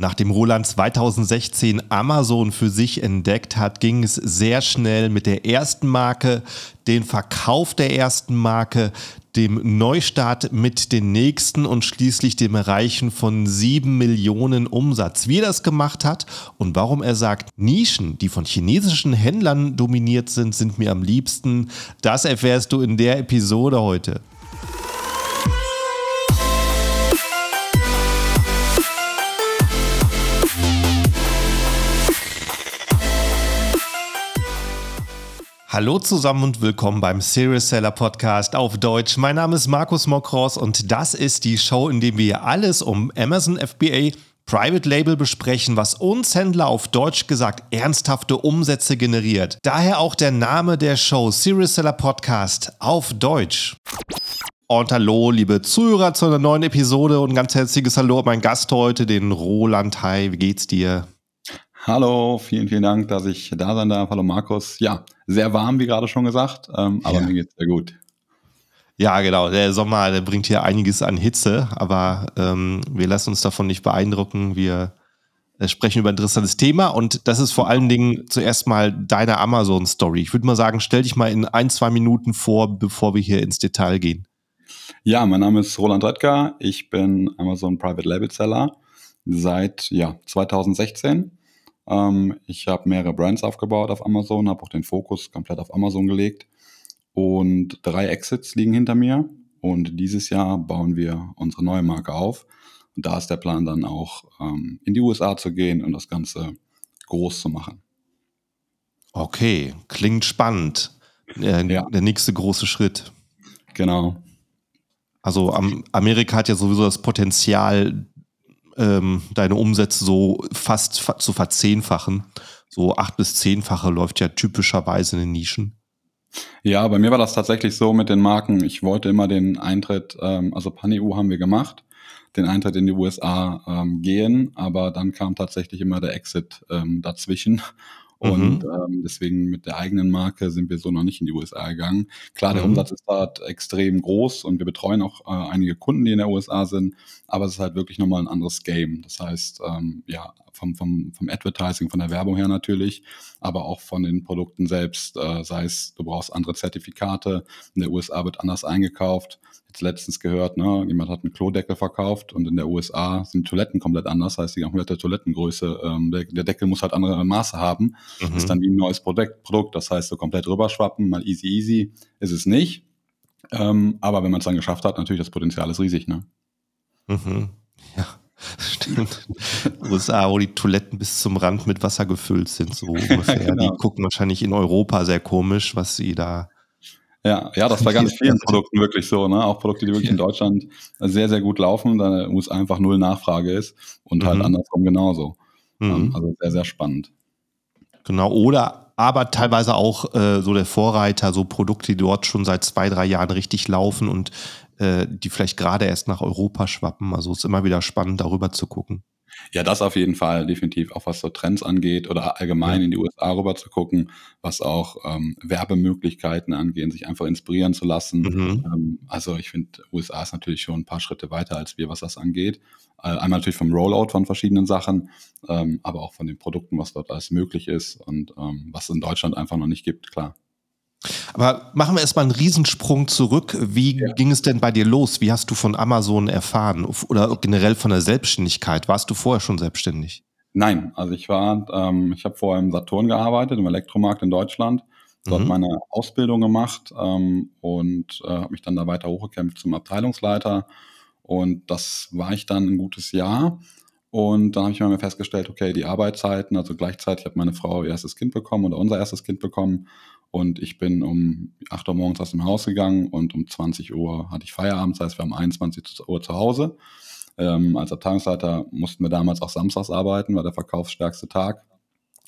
Nachdem Roland 2016 Amazon für sich entdeckt hat, ging es sehr schnell mit der ersten Marke, den Verkauf der ersten Marke, dem Neustart mit den nächsten und schließlich dem Erreichen von sieben Millionen Umsatz. Wie er das gemacht hat und warum er sagt, Nischen, die von chinesischen Händlern dominiert sind, sind mir am liebsten, das erfährst du in der Episode heute. Hallo zusammen und willkommen beim Serious Seller Podcast auf Deutsch. Mein Name ist Markus Mokros und das ist die Show, in der wir alles um Amazon FBA Private Label besprechen, was uns Händler auf Deutsch gesagt ernsthafte Umsätze generiert. Daher auch der Name der Show Serious Seller Podcast auf Deutsch. Und hallo, liebe Zuhörer, zu einer neuen Episode und ganz herzliches Hallo an meinen Gast heute, den Roland. Hi, wie geht's dir? Hallo, vielen, vielen Dank, dass ich da sein darf. Hallo Markus. Ja, sehr warm, wie gerade schon gesagt, ähm, aber ja. mir geht's sehr gut. Ja, genau. Der Sommer, der bringt hier einiges an Hitze, aber ähm, wir lassen uns davon nicht beeindrucken. Wir äh, sprechen über ein interessantes Thema und das ist vor allen Dingen zuerst mal deine Amazon-Story. Ich würde mal sagen, stell dich mal in ein, zwei Minuten vor, bevor wir hier ins Detail gehen. Ja, mein Name ist Roland Redker. Ich bin Amazon Private Label Seller seit ja, 2016 ähm, ich habe mehrere Brands aufgebaut auf Amazon, habe auch den Fokus komplett auf Amazon gelegt und drei Exits liegen hinter mir. Und dieses Jahr bauen wir unsere neue Marke auf. Und da ist der Plan dann auch ähm, in die USA zu gehen und das Ganze groß zu machen. Okay, klingt spannend. Der, ja. der nächste große Schritt. Genau. Also Amerika hat ja sowieso das Potenzial, ähm, deine Umsätze so fast zu verzehnfachen. So acht bis zehnfache läuft ja typischerweise in den Nischen. Ja, bei mir war das tatsächlich so mit den Marken. Ich wollte immer den Eintritt, ähm, also Pan-EU haben wir gemacht, den Eintritt in die USA ähm, gehen, aber dann kam tatsächlich immer der Exit ähm, dazwischen. Und mhm. ähm, deswegen mit der eigenen Marke sind wir so noch nicht in die USA gegangen. Klar, der mhm. Umsatz ist dort extrem groß und wir betreuen auch äh, einige Kunden, die in der USA sind, aber es ist halt wirklich nochmal ein anderes Game. Das heißt, ähm, ja, vom, vom, vom Advertising, von der Werbung her natürlich, aber auch von den Produkten selbst, äh, sei es, du brauchst andere Zertifikate, in der USA wird anders eingekauft. Jetzt letztens gehört, ne, jemand hat einen Klodeckel verkauft und in der USA sind Toiletten komplett anders, heißt die komplette Toilettengröße, ähm, der, der Deckel muss halt andere Maße haben, mhm. ist dann wie ein neues Produkt, Produkt, das heißt so komplett rüberschwappen, mal easy easy ist es nicht. Ähm, aber wenn man es dann geschafft hat, natürlich das Potenzial ist riesig, ne? Mhm. Ja. Stimmt. USA, wo die Toiletten bis zum Rand mit Wasser gefüllt sind, so ungefähr. genau. Die gucken wahrscheinlich in Europa sehr komisch, was sie da. Ja, ja, das bei ganz vielen Produkten wirklich so, ne? Auch Produkte, die wirklich in Deutschland sehr, sehr gut laufen, da muss einfach null Nachfrage ist und halt mhm. andersrum genauso. Mhm. Also sehr, sehr spannend. Genau, oder aber teilweise auch äh, so der Vorreiter, so Produkte, die dort schon seit zwei, drei Jahren richtig laufen und äh, die vielleicht gerade erst nach Europa schwappen. Also es ist immer wieder spannend, darüber zu gucken. Ja, das auf jeden Fall, definitiv. Auch was so Trends angeht oder allgemein ja. in die USA rüber zu gucken, was auch ähm, Werbemöglichkeiten angeht, sich einfach inspirieren zu lassen. Mhm. Ähm, also ich finde, USA ist natürlich schon ein paar Schritte weiter als wir, was das angeht. Äh, einmal natürlich vom Rollout von verschiedenen Sachen, ähm, aber auch von den Produkten, was dort alles möglich ist und ähm, was es in Deutschland einfach noch nicht gibt, klar. Aber machen wir erstmal einen Riesensprung zurück. Wie ja. ging es denn bei dir los? Wie hast du von Amazon erfahren oder generell von der Selbstständigkeit? Warst du vorher schon selbstständig? Nein, also ich war, ähm, ich habe vorher im Saturn gearbeitet, im Elektromarkt in Deutschland, dort mhm. meine Ausbildung gemacht ähm, und äh, habe mich dann da weiter hochgekämpft zum Abteilungsleiter. Und das war ich dann ein gutes Jahr. Und dann habe ich mir festgestellt, okay, die Arbeitszeiten, also gleichzeitig hat meine Frau ihr erstes Kind bekommen oder unser erstes Kind bekommen. Und ich bin um 8 Uhr morgens aus dem Haus gegangen und um 20 Uhr hatte ich Feierabend, das heißt, wir haben 21 Uhr zu Hause. Ähm, als Abteilungsleiter mussten wir damals auch samstags arbeiten, war der verkaufsstärkste Tag.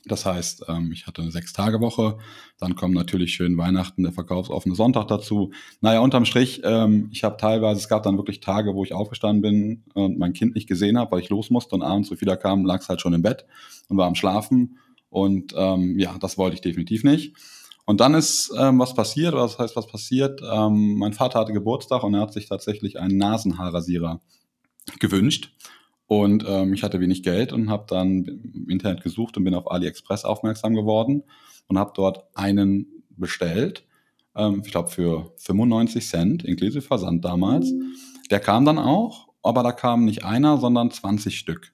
Das heißt, ähm, ich hatte eine Sechs-Tage-Woche. Dann kommen natürlich schön Weihnachten, der verkaufsoffene Sonntag dazu. Naja, unterm Strich, ähm, ich habe teilweise, es gab dann wirklich Tage, wo ich aufgestanden bin und mein Kind nicht gesehen habe, weil ich los musste und abends, so wieder kam, lag es halt schon im Bett und war am Schlafen. Und ähm, ja, das wollte ich definitiv nicht. Und dann ist ähm, was passiert, was heißt was passiert? Ähm, mein Vater hatte Geburtstag und er hat sich tatsächlich einen Nasenhaarrasierer gewünscht. Und ähm, ich hatte wenig Geld und habe dann im Internet gesucht und bin auf AliExpress aufmerksam geworden und habe dort einen bestellt. Ähm, ich glaube für 95 Cent, inklusive Versand damals. Der kam dann auch, aber da kamen nicht einer, sondern 20 Stück.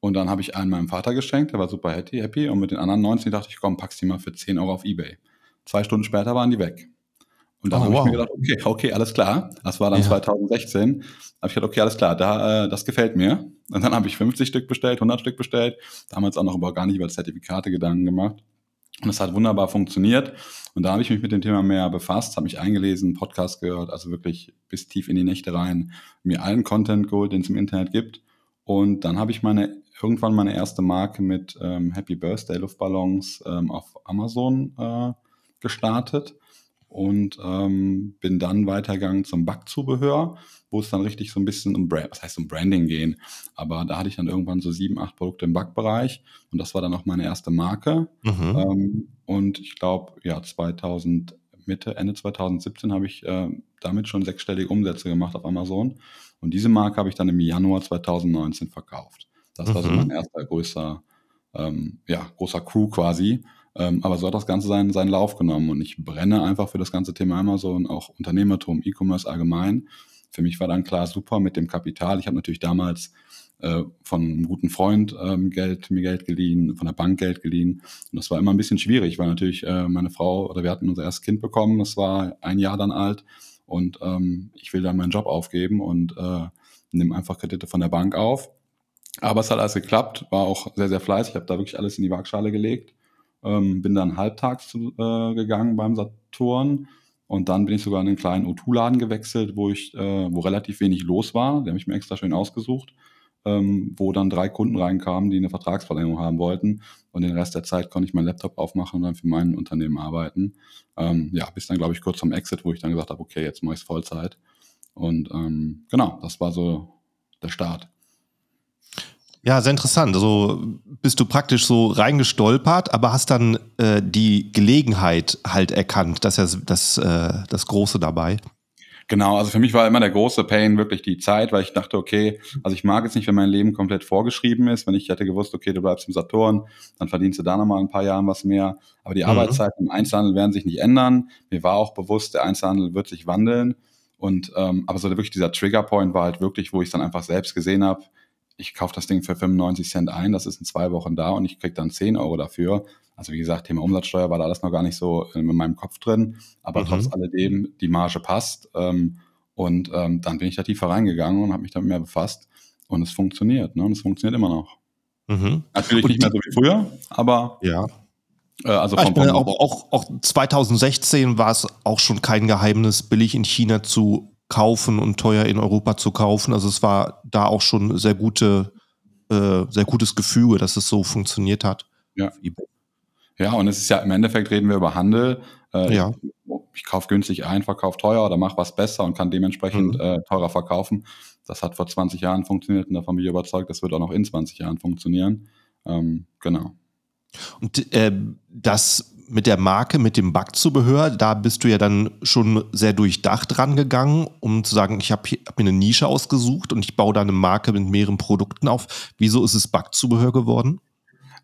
Und dann habe ich einen meinem Vater geschenkt, der war super happy, happy. Und mit den anderen 19 dachte ich, komm, pack's die mal für 10 Euro auf Ebay. Zwei Stunden später waren die weg. Und dann oh, habe wow. ich mir gedacht, okay, okay, alles klar. Das war dann ja. 2016. Habe ich gedacht, okay, alles klar, da, äh, das gefällt mir. Und dann habe ich 50 Stück bestellt, 100 Stück bestellt. Damals auch noch über gar nicht über Zertifikate Gedanken gemacht. Und es hat wunderbar funktioniert. Und da habe ich mich mit dem Thema mehr befasst, habe mich eingelesen, Podcast gehört, also wirklich bis tief in die Nächte rein, mir allen Content geholt, den es im Internet gibt. Und dann habe ich meine irgendwann meine erste Marke mit ähm, Happy Birthday Luftballons ähm, auf Amazon äh, gestartet und ähm, bin dann weitergegangen zum Backzubehör, wo es dann richtig so ein bisschen um Brand, was heißt um Branding gehen. Aber da hatte ich dann irgendwann so sieben, acht Produkte im Backbereich und das war dann auch meine erste Marke. Mhm. Ähm, und ich glaube, ja, 2000 Mitte, Ende 2017 habe ich äh, damit schon sechsstellige Umsätze gemacht auf Amazon. Und diese Marke habe ich dann im Januar 2019 verkauft. Das mhm. war so mhm. mein erster größer, ähm, ja, großer Crew quasi. Ähm, aber so hat das Ganze seinen, seinen Lauf genommen und ich brenne einfach für das ganze Thema Amazon, auch Unternehmertum, E-Commerce allgemein. Für mich war dann klar, super mit dem Kapital. Ich habe natürlich damals äh, von einem guten Freund ähm, Geld, mir Geld geliehen, von der Bank Geld geliehen. Und das war immer ein bisschen schwierig, weil natürlich äh, meine Frau oder wir hatten unser erstes Kind bekommen, das war ein Jahr dann alt und ähm, ich will dann meinen Job aufgeben und äh, nehme einfach Kredite von der Bank auf. Aber es hat alles geklappt, war auch sehr, sehr fleißig, habe da wirklich alles in die Waagschale gelegt ähm, bin dann halbtags zu, äh, gegangen beim Saturn und dann bin ich sogar in einen kleinen O2-Laden gewechselt, wo ich, äh, wo relativ wenig los war. Den habe ich mir extra schön ausgesucht, ähm, wo dann drei Kunden reinkamen, die eine Vertragsverlängerung haben wollten. Und den Rest der Zeit konnte ich meinen Laptop aufmachen und dann für mein Unternehmen arbeiten. Ähm, ja, bis dann, glaube ich, kurz zum Exit, wo ich dann gesagt habe, okay, jetzt mache ich es Vollzeit. Und ähm, genau, das war so der Start. Ja, sehr interessant. Also bist du praktisch so reingestolpert, aber hast dann äh, die Gelegenheit halt erkannt. Das ist ja das, äh, das Große dabei. Genau, also für mich war immer der große Pain wirklich die Zeit, weil ich dachte, okay, also ich mag jetzt nicht, wenn mein Leben komplett vorgeschrieben ist. Wenn ich hätte gewusst, okay, du bleibst im Saturn, dann verdienst du da nochmal ein paar Jahre was mehr. Aber die mhm. Arbeitszeiten im Einzelhandel werden sich nicht ändern. Mir war auch bewusst, der Einzelhandel wird sich wandeln. Und ähm, aber so wirklich dieser Triggerpoint war halt wirklich, wo ich dann einfach selbst gesehen habe, ich kaufe das Ding für 95 Cent ein, das ist in zwei Wochen da und ich kriege dann 10 Euro dafür. Also wie gesagt, Thema Umsatzsteuer war da alles noch gar nicht so in meinem Kopf drin, aber mhm. trotz alledem, die Marge passt. Ähm, und ähm, dann bin ich da tiefer reingegangen und habe mich damit mehr befasst und es funktioniert. Ne? Und es funktioniert immer noch. Mhm. Natürlich und nicht mehr so wie früher, aber ja. Äh, also vom, vom auch, auch, auch 2016 war es auch schon kein Geheimnis, billig in China zu kaufen und teuer in Europa zu kaufen. Also es war da auch schon sehr gute, äh, sehr gutes Gefüge, dass es so funktioniert hat. Ja. Ja, und es ist ja im Endeffekt reden wir über Handel. Äh, ja. Ich, kaufe günstig ein, verkaufe teuer oder mache was besser und kann dementsprechend mhm. äh, teurer verkaufen. Das hat vor 20 Jahren funktioniert und davon bin ich überzeugt, das wird auch noch in 20 Jahren funktionieren. Ähm, genau. Und äh, das mit der Marke, mit dem Backzubehör, da bist du ja dann schon sehr durchdacht rangegangen, um zu sagen, ich habe hab mir eine Nische ausgesucht und ich baue da eine Marke mit mehreren Produkten auf. Wieso ist es Backzubehör geworden?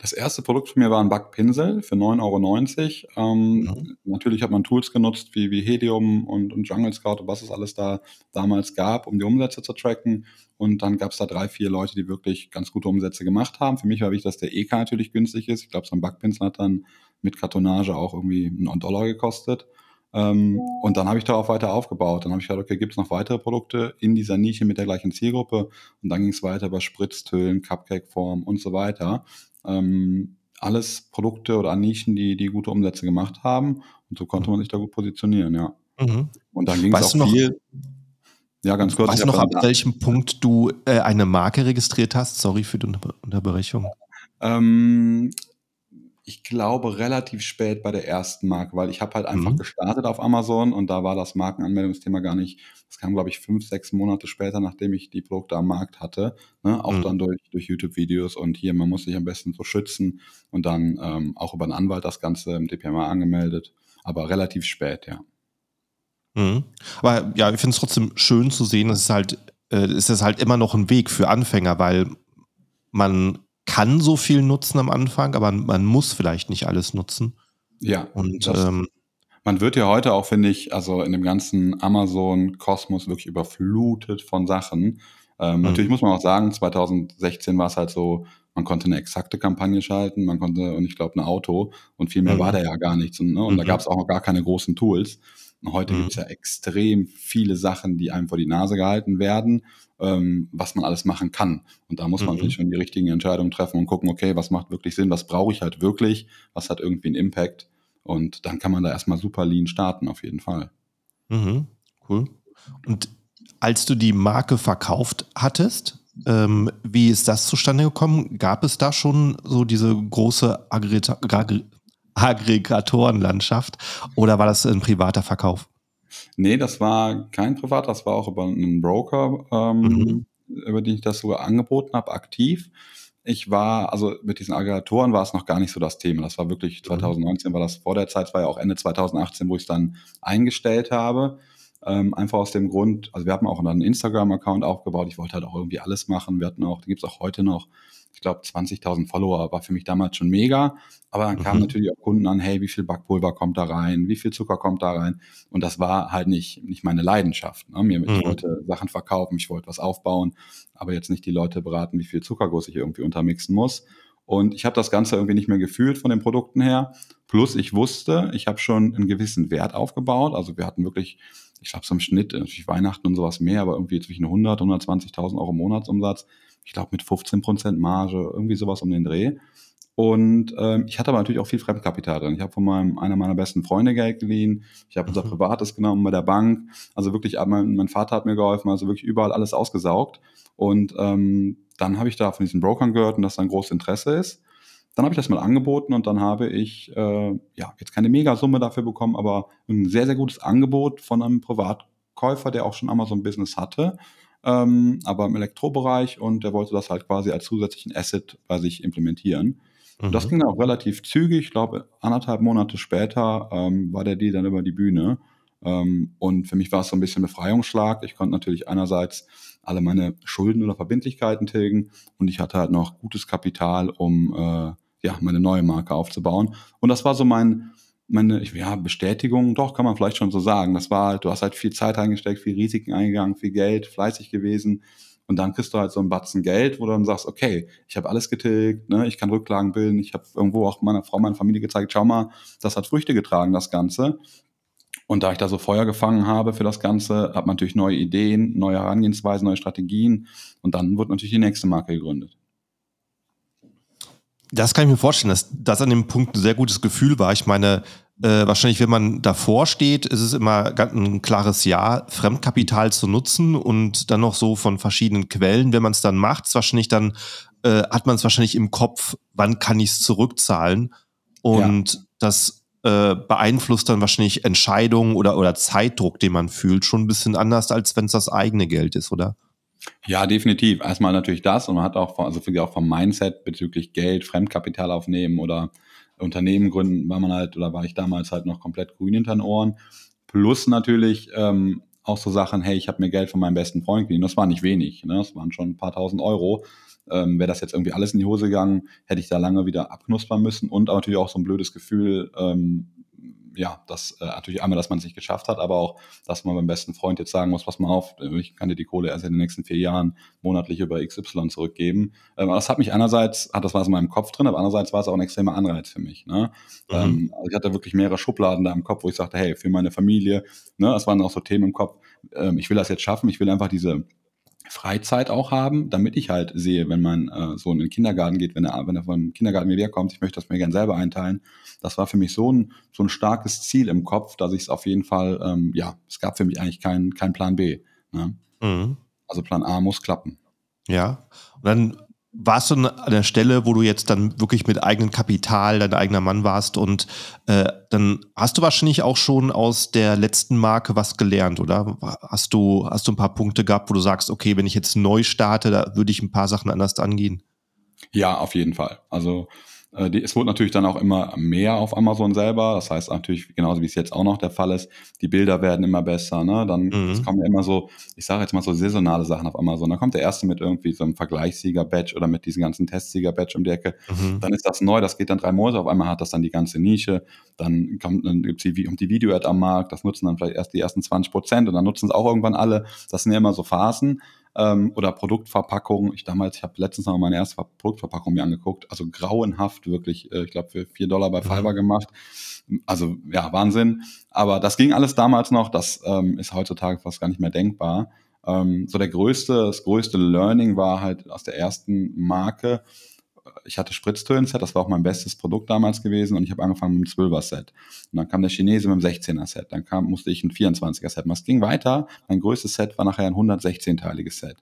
Das erste Produkt von mir war ein Backpinsel für 9,90 Euro. Ähm, mhm. Natürlich hat man Tools genutzt wie, wie Helium und, und Jungle Scout und was es alles da damals gab, um die Umsätze zu tracken. Und dann gab es da drei, vier Leute, die wirklich ganz gute Umsätze gemacht haben. Für mich war wichtig, dass der EK natürlich günstig ist. Ich glaube, so ein Backpinsel hat dann mit Kartonage auch irgendwie einen Dollar gekostet. Ähm, und dann habe ich darauf weiter aufgebaut. Dann habe ich gedacht, okay, gibt es noch weitere Produkte in dieser Nische mit der gleichen Zielgruppe? Und dann ging es weiter über Spritztölen, Cupcake-Form und so weiter. Ähm, alles Produkte oder Nischen, die, die gute Umsätze gemacht haben. Und so konnte man sich da gut positionieren, ja. Mhm. Und dann ging es auch viel. Ja, ganz kurz. Weißt du noch, ab welchem Punkt du äh, eine Marke registriert hast? Sorry für die Unterbrechung. Ähm, ich glaube, relativ spät bei der ersten Marke, weil ich habe halt einfach mhm. gestartet auf Amazon und da war das Markenanmeldungsthema gar nicht, das kam, glaube ich, fünf, sechs Monate später, nachdem ich die Produkte am Markt hatte. Ne? Auch mhm. dann durch, durch YouTube-Videos und hier, man muss sich am besten so schützen und dann ähm, auch über einen Anwalt das Ganze im DPMA angemeldet, aber relativ spät, ja. Mhm. Aber ja, ich finde es trotzdem schön zu sehen, dass es halt äh, ist es halt immer noch ein Weg für Anfänger, weil man kann so viel nutzen am Anfang, aber man muss vielleicht nicht alles nutzen. Ja. Und ähm, man wird ja heute auch, finde ich, also in dem ganzen Amazon-Kosmos wirklich überflutet von Sachen. Ähm, mhm. Natürlich muss man auch sagen, 2016 war es halt so, man konnte eine exakte Kampagne schalten, man konnte, und ich glaube, ein Auto und viel mehr mhm. war da ja gar nichts. Und, ne? und mhm. da gab es auch noch gar keine großen Tools. Heute mhm. gibt es ja extrem viele Sachen, die einem vor die Nase gehalten werden, ähm, was man alles machen kann. Und da muss man mhm. natürlich schon die richtigen Entscheidungen treffen und gucken, okay, was macht wirklich Sinn, was brauche ich halt wirklich, was hat irgendwie einen Impact. Und dann kann man da erstmal super lean starten, auf jeden Fall. Mhm. Cool. Und als du die Marke verkauft hattest, ähm, wie ist das zustande gekommen? Gab es da schon so diese große Aggregata Aggregatorenlandschaft oder war das ein privater Verkauf? Nee, das war kein privater, das war auch über einen Broker, ähm, mhm. über den ich das sogar angeboten habe, aktiv. Ich war, also mit diesen Aggregatoren war es noch gar nicht so das Thema. Das war wirklich 2019, mhm. war das vor der Zeit, war ja auch Ende 2018, wo ich es dann eingestellt habe. Ähm, einfach aus dem Grund, also wir haben auch einen Instagram-Account aufgebaut. Ich wollte halt auch irgendwie alles machen. Wir hatten auch, die gibt es auch heute noch, ich glaube 20.000 Follower, war für mich damals schon mega. Aber dann kamen mhm. natürlich auch Kunden an, hey, wie viel Backpulver kommt da rein, wie viel Zucker kommt da rein? Und das war halt nicht, nicht meine Leidenschaft. Ne? Mir, mhm. Ich wollte Sachen verkaufen, ich wollte was aufbauen, aber jetzt nicht die Leute beraten, wie viel Zuckerguss ich irgendwie untermixen muss. Und ich habe das Ganze irgendwie nicht mehr gefühlt von den Produkten her. Plus ich wusste, ich habe schon einen gewissen Wert aufgebaut. Also wir hatten wirklich ich glaube, so im Schnitt, natürlich Weihnachten und sowas mehr, aber irgendwie zwischen 100 und 120.000 Euro Monatsumsatz. Ich glaube, mit 15 Prozent Marge, irgendwie sowas um den Dreh. Und ähm, ich hatte aber natürlich auch viel Fremdkapital drin. Ich habe von meinem, einer meiner besten Freunde Geld geliehen. Ich habe unser mhm. Privates genommen bei der Bank. Also wirklich, mein, mein Vater hat mir geholfen, also wirklich überall alles ausgesaugt. Und ähm, dann habe ich da von diesen Brokern gehört und dass da ein großes Interesse ist. Dann habe ich das mal angeboten und dann habe ich, äh, ja, jetzt keine Megasumme dafür bekommen, aber ein sehr, sehr gutes Angebot von einem Privatkäufer, der auch schon Amazon-Business hatte, ähm, aber im Elektrobereich und der wollte das halt quasi als zusätzlichen Asset bei sich implementieren. Mhm. Das ging dann auch relativ zügig, ich glaube anderthalb Monate später ähm, war der Deal dann über die Bühne. Ähm, und für mich war es so ein bisschen Befreiungsschlag. Ich konnte natürlich einerseits alle meine Schulden oder Verbindlichkeiten tilgen und ich hatte halt noch gutes Kapital, um äh, ja, meine neue Marke aufzubauen. Und das war so mein, meine, ja, Bestätigung, doch, kann man vielleicht schon so sagen. Das war halt, du hast halt viel Zeit eingesteckt, viel Risiken eingegangen, viel Geld, fleißig gewesen. Und dann kriegst du halt so einen Batzen Geld, wo du dann sagst, okay, ich habe alles getilgt, ne, ich kann Rücklagen bilden, ich habe irgendwo auch meiner Frau, meiner Familie gezeigt, schau mal, das hat Früchte getragen, das Ganze. Und da ich da so Feuer gefangen habe für das Ganze, hat man natürlich neue Ideen, neue Herangehensweisen, neue Strategien. Und dann wird natürlich die nächste Marke gegründet. Das kann ich mir vorstellen, dass das an dem Punkt ein sehr gutes Gefühl war. Ich meine, äh, wahrscheinlich, wenn man davor steht, ist es immer ein klares Ja, Fremdkapital zu nutzen und dann noch so von verschiedenen Quellen. Wenn man es dann macht, ist wahrscheinlich dann äh, hat man es wahrscheinlich im Kopf, wann kann ich es zurückzahlen? Und ja. das äh, beeinflusst dann wahrscheinlich Entscheidungen oder, oder Zeitdruck, den man fühlt, schon ein bisschen anders, als wenn es das eigene Geld ist, oder? Ja, definitiv. Erstmal natürlich das und man hat auch, also auch vom Mindset bezüglich Geld, Fremdkapital aufnehmen oder Unternehmen gründen, war man halt, oder war ich damals halt noch komplett grün hinter den Ohren. Plus natürlich ähm, auch so Sachen, hey, ich habe mir Geld von meinem besten Freund geliehen. Das war nicht wenig, ne? das waren schon ein paar tausend Euro. Ähm, Wäre das jetzt irgendwie alles in die Hose gegangen, hätte ich da lange wieder abknuspern müssen und natürlich auch so ein blödes Gefühl, ähm, ja, das äh, natürlich einmal, dass man es nicht geschafft hat, aber auch, dass man beim besten Freund jetzt sagen muss, pass mal auf, ich kann dir die Kohle erst in den nächsten vier Jahren monatlich über XY zurückgeben. Ähm, das hat mich einerseits, hat das war in meinem Kopf drin, aber andererseits war es auch ein extremer Anreiz für mich. Ne? Mhm. Ähm, also ich hatte wirklich mehrere Schubladen da im Kopf, wo ich sagte, hey, für meine Familie, ne, das waren auch so Themen im Kopf, ähm, ich will das jetzt schaffen, ich will einfach diese Freizeit auch haben, damit ich halt sehe, wenn mein äh, Sohn in den Kindergarten geht, wenn er, wenn er vom Kindergarten mir wiederkommt, ich möchte das mir gerne selber einteilen. Das war für mich so ein, so ein starkes Ziel im Kopf, dass ich es auf jeden Fall, ähm, ja, es gab für mich eigentlich keinen kein Plan B. Ne? Mhm. Also Plan A muss klappen. Ja, und dann warst du an der Stelle, wo du jetzt dann wirklich mit eigenem Kapital dein eigener Mann warst und äh, dann hast du wahrscheinlich auch schon aus der letzten Marke was gelernt, oder? Hast du, hast du ein paar Punkte gehabt, wo du sagst, okay, wenn ich jetzt neu starte, da würde ich ein paar Sachen anders angehen? Ja, auf jeden Fall. Also die, es wurde natürlich dann auch immer mehr auf Amazon selber. Das heißt natürlich, genauso wie es jetzt auch noch der Fall ist, die Bilder werden immer besser. Ne? Dann mhm. kommen ja immer so, ich sage jetzt mal so saisonale Sachen auf Amazon. Dann kommt der erste mit irgendwie so einem Vergleichssieger-Badge oder mit diesem ganzen Testsieger-Badge um die Ecke. Mhm. Dann ist das neu, das geht dann drei Monate. Auf einmal hat das dann die ganze Nische. Dann kommt, dann gibt's die, kommt die Video-Ad am Markt. Das nutzen dann vielleicht erst die ersten 20 Prozent und dann nutzen es auch irgendwann alle. Das sind ja immer so Phasen ähm, oder Produktverpackung. Ich damals, ich habe letztens noch meine erste Produktverpackung mir angeguckt, also grauenhaft wirklich, äh, ich glaube für vier Dollar bei Fiverr mhm. gemacht. Also ja, Wahnsinn. Aber das ging alles damals noch, das ähm, ist heutzutage fast gar nicht mehr denkbar. Ähm, so der größte, das größte Learning war halt aus der ersten Marke, ich hatte Spritztönen-Set, das war auch mein bestes Produkt damals gewesen und ich habe angefangen mit einem 12er-Set. Und dann kam der Chinese mit einem 16er-Set, dann kam, musste ich ein 24er-Set machen. Es ging weiter, mein größtes Set war nachher ein 116-teiliges Set,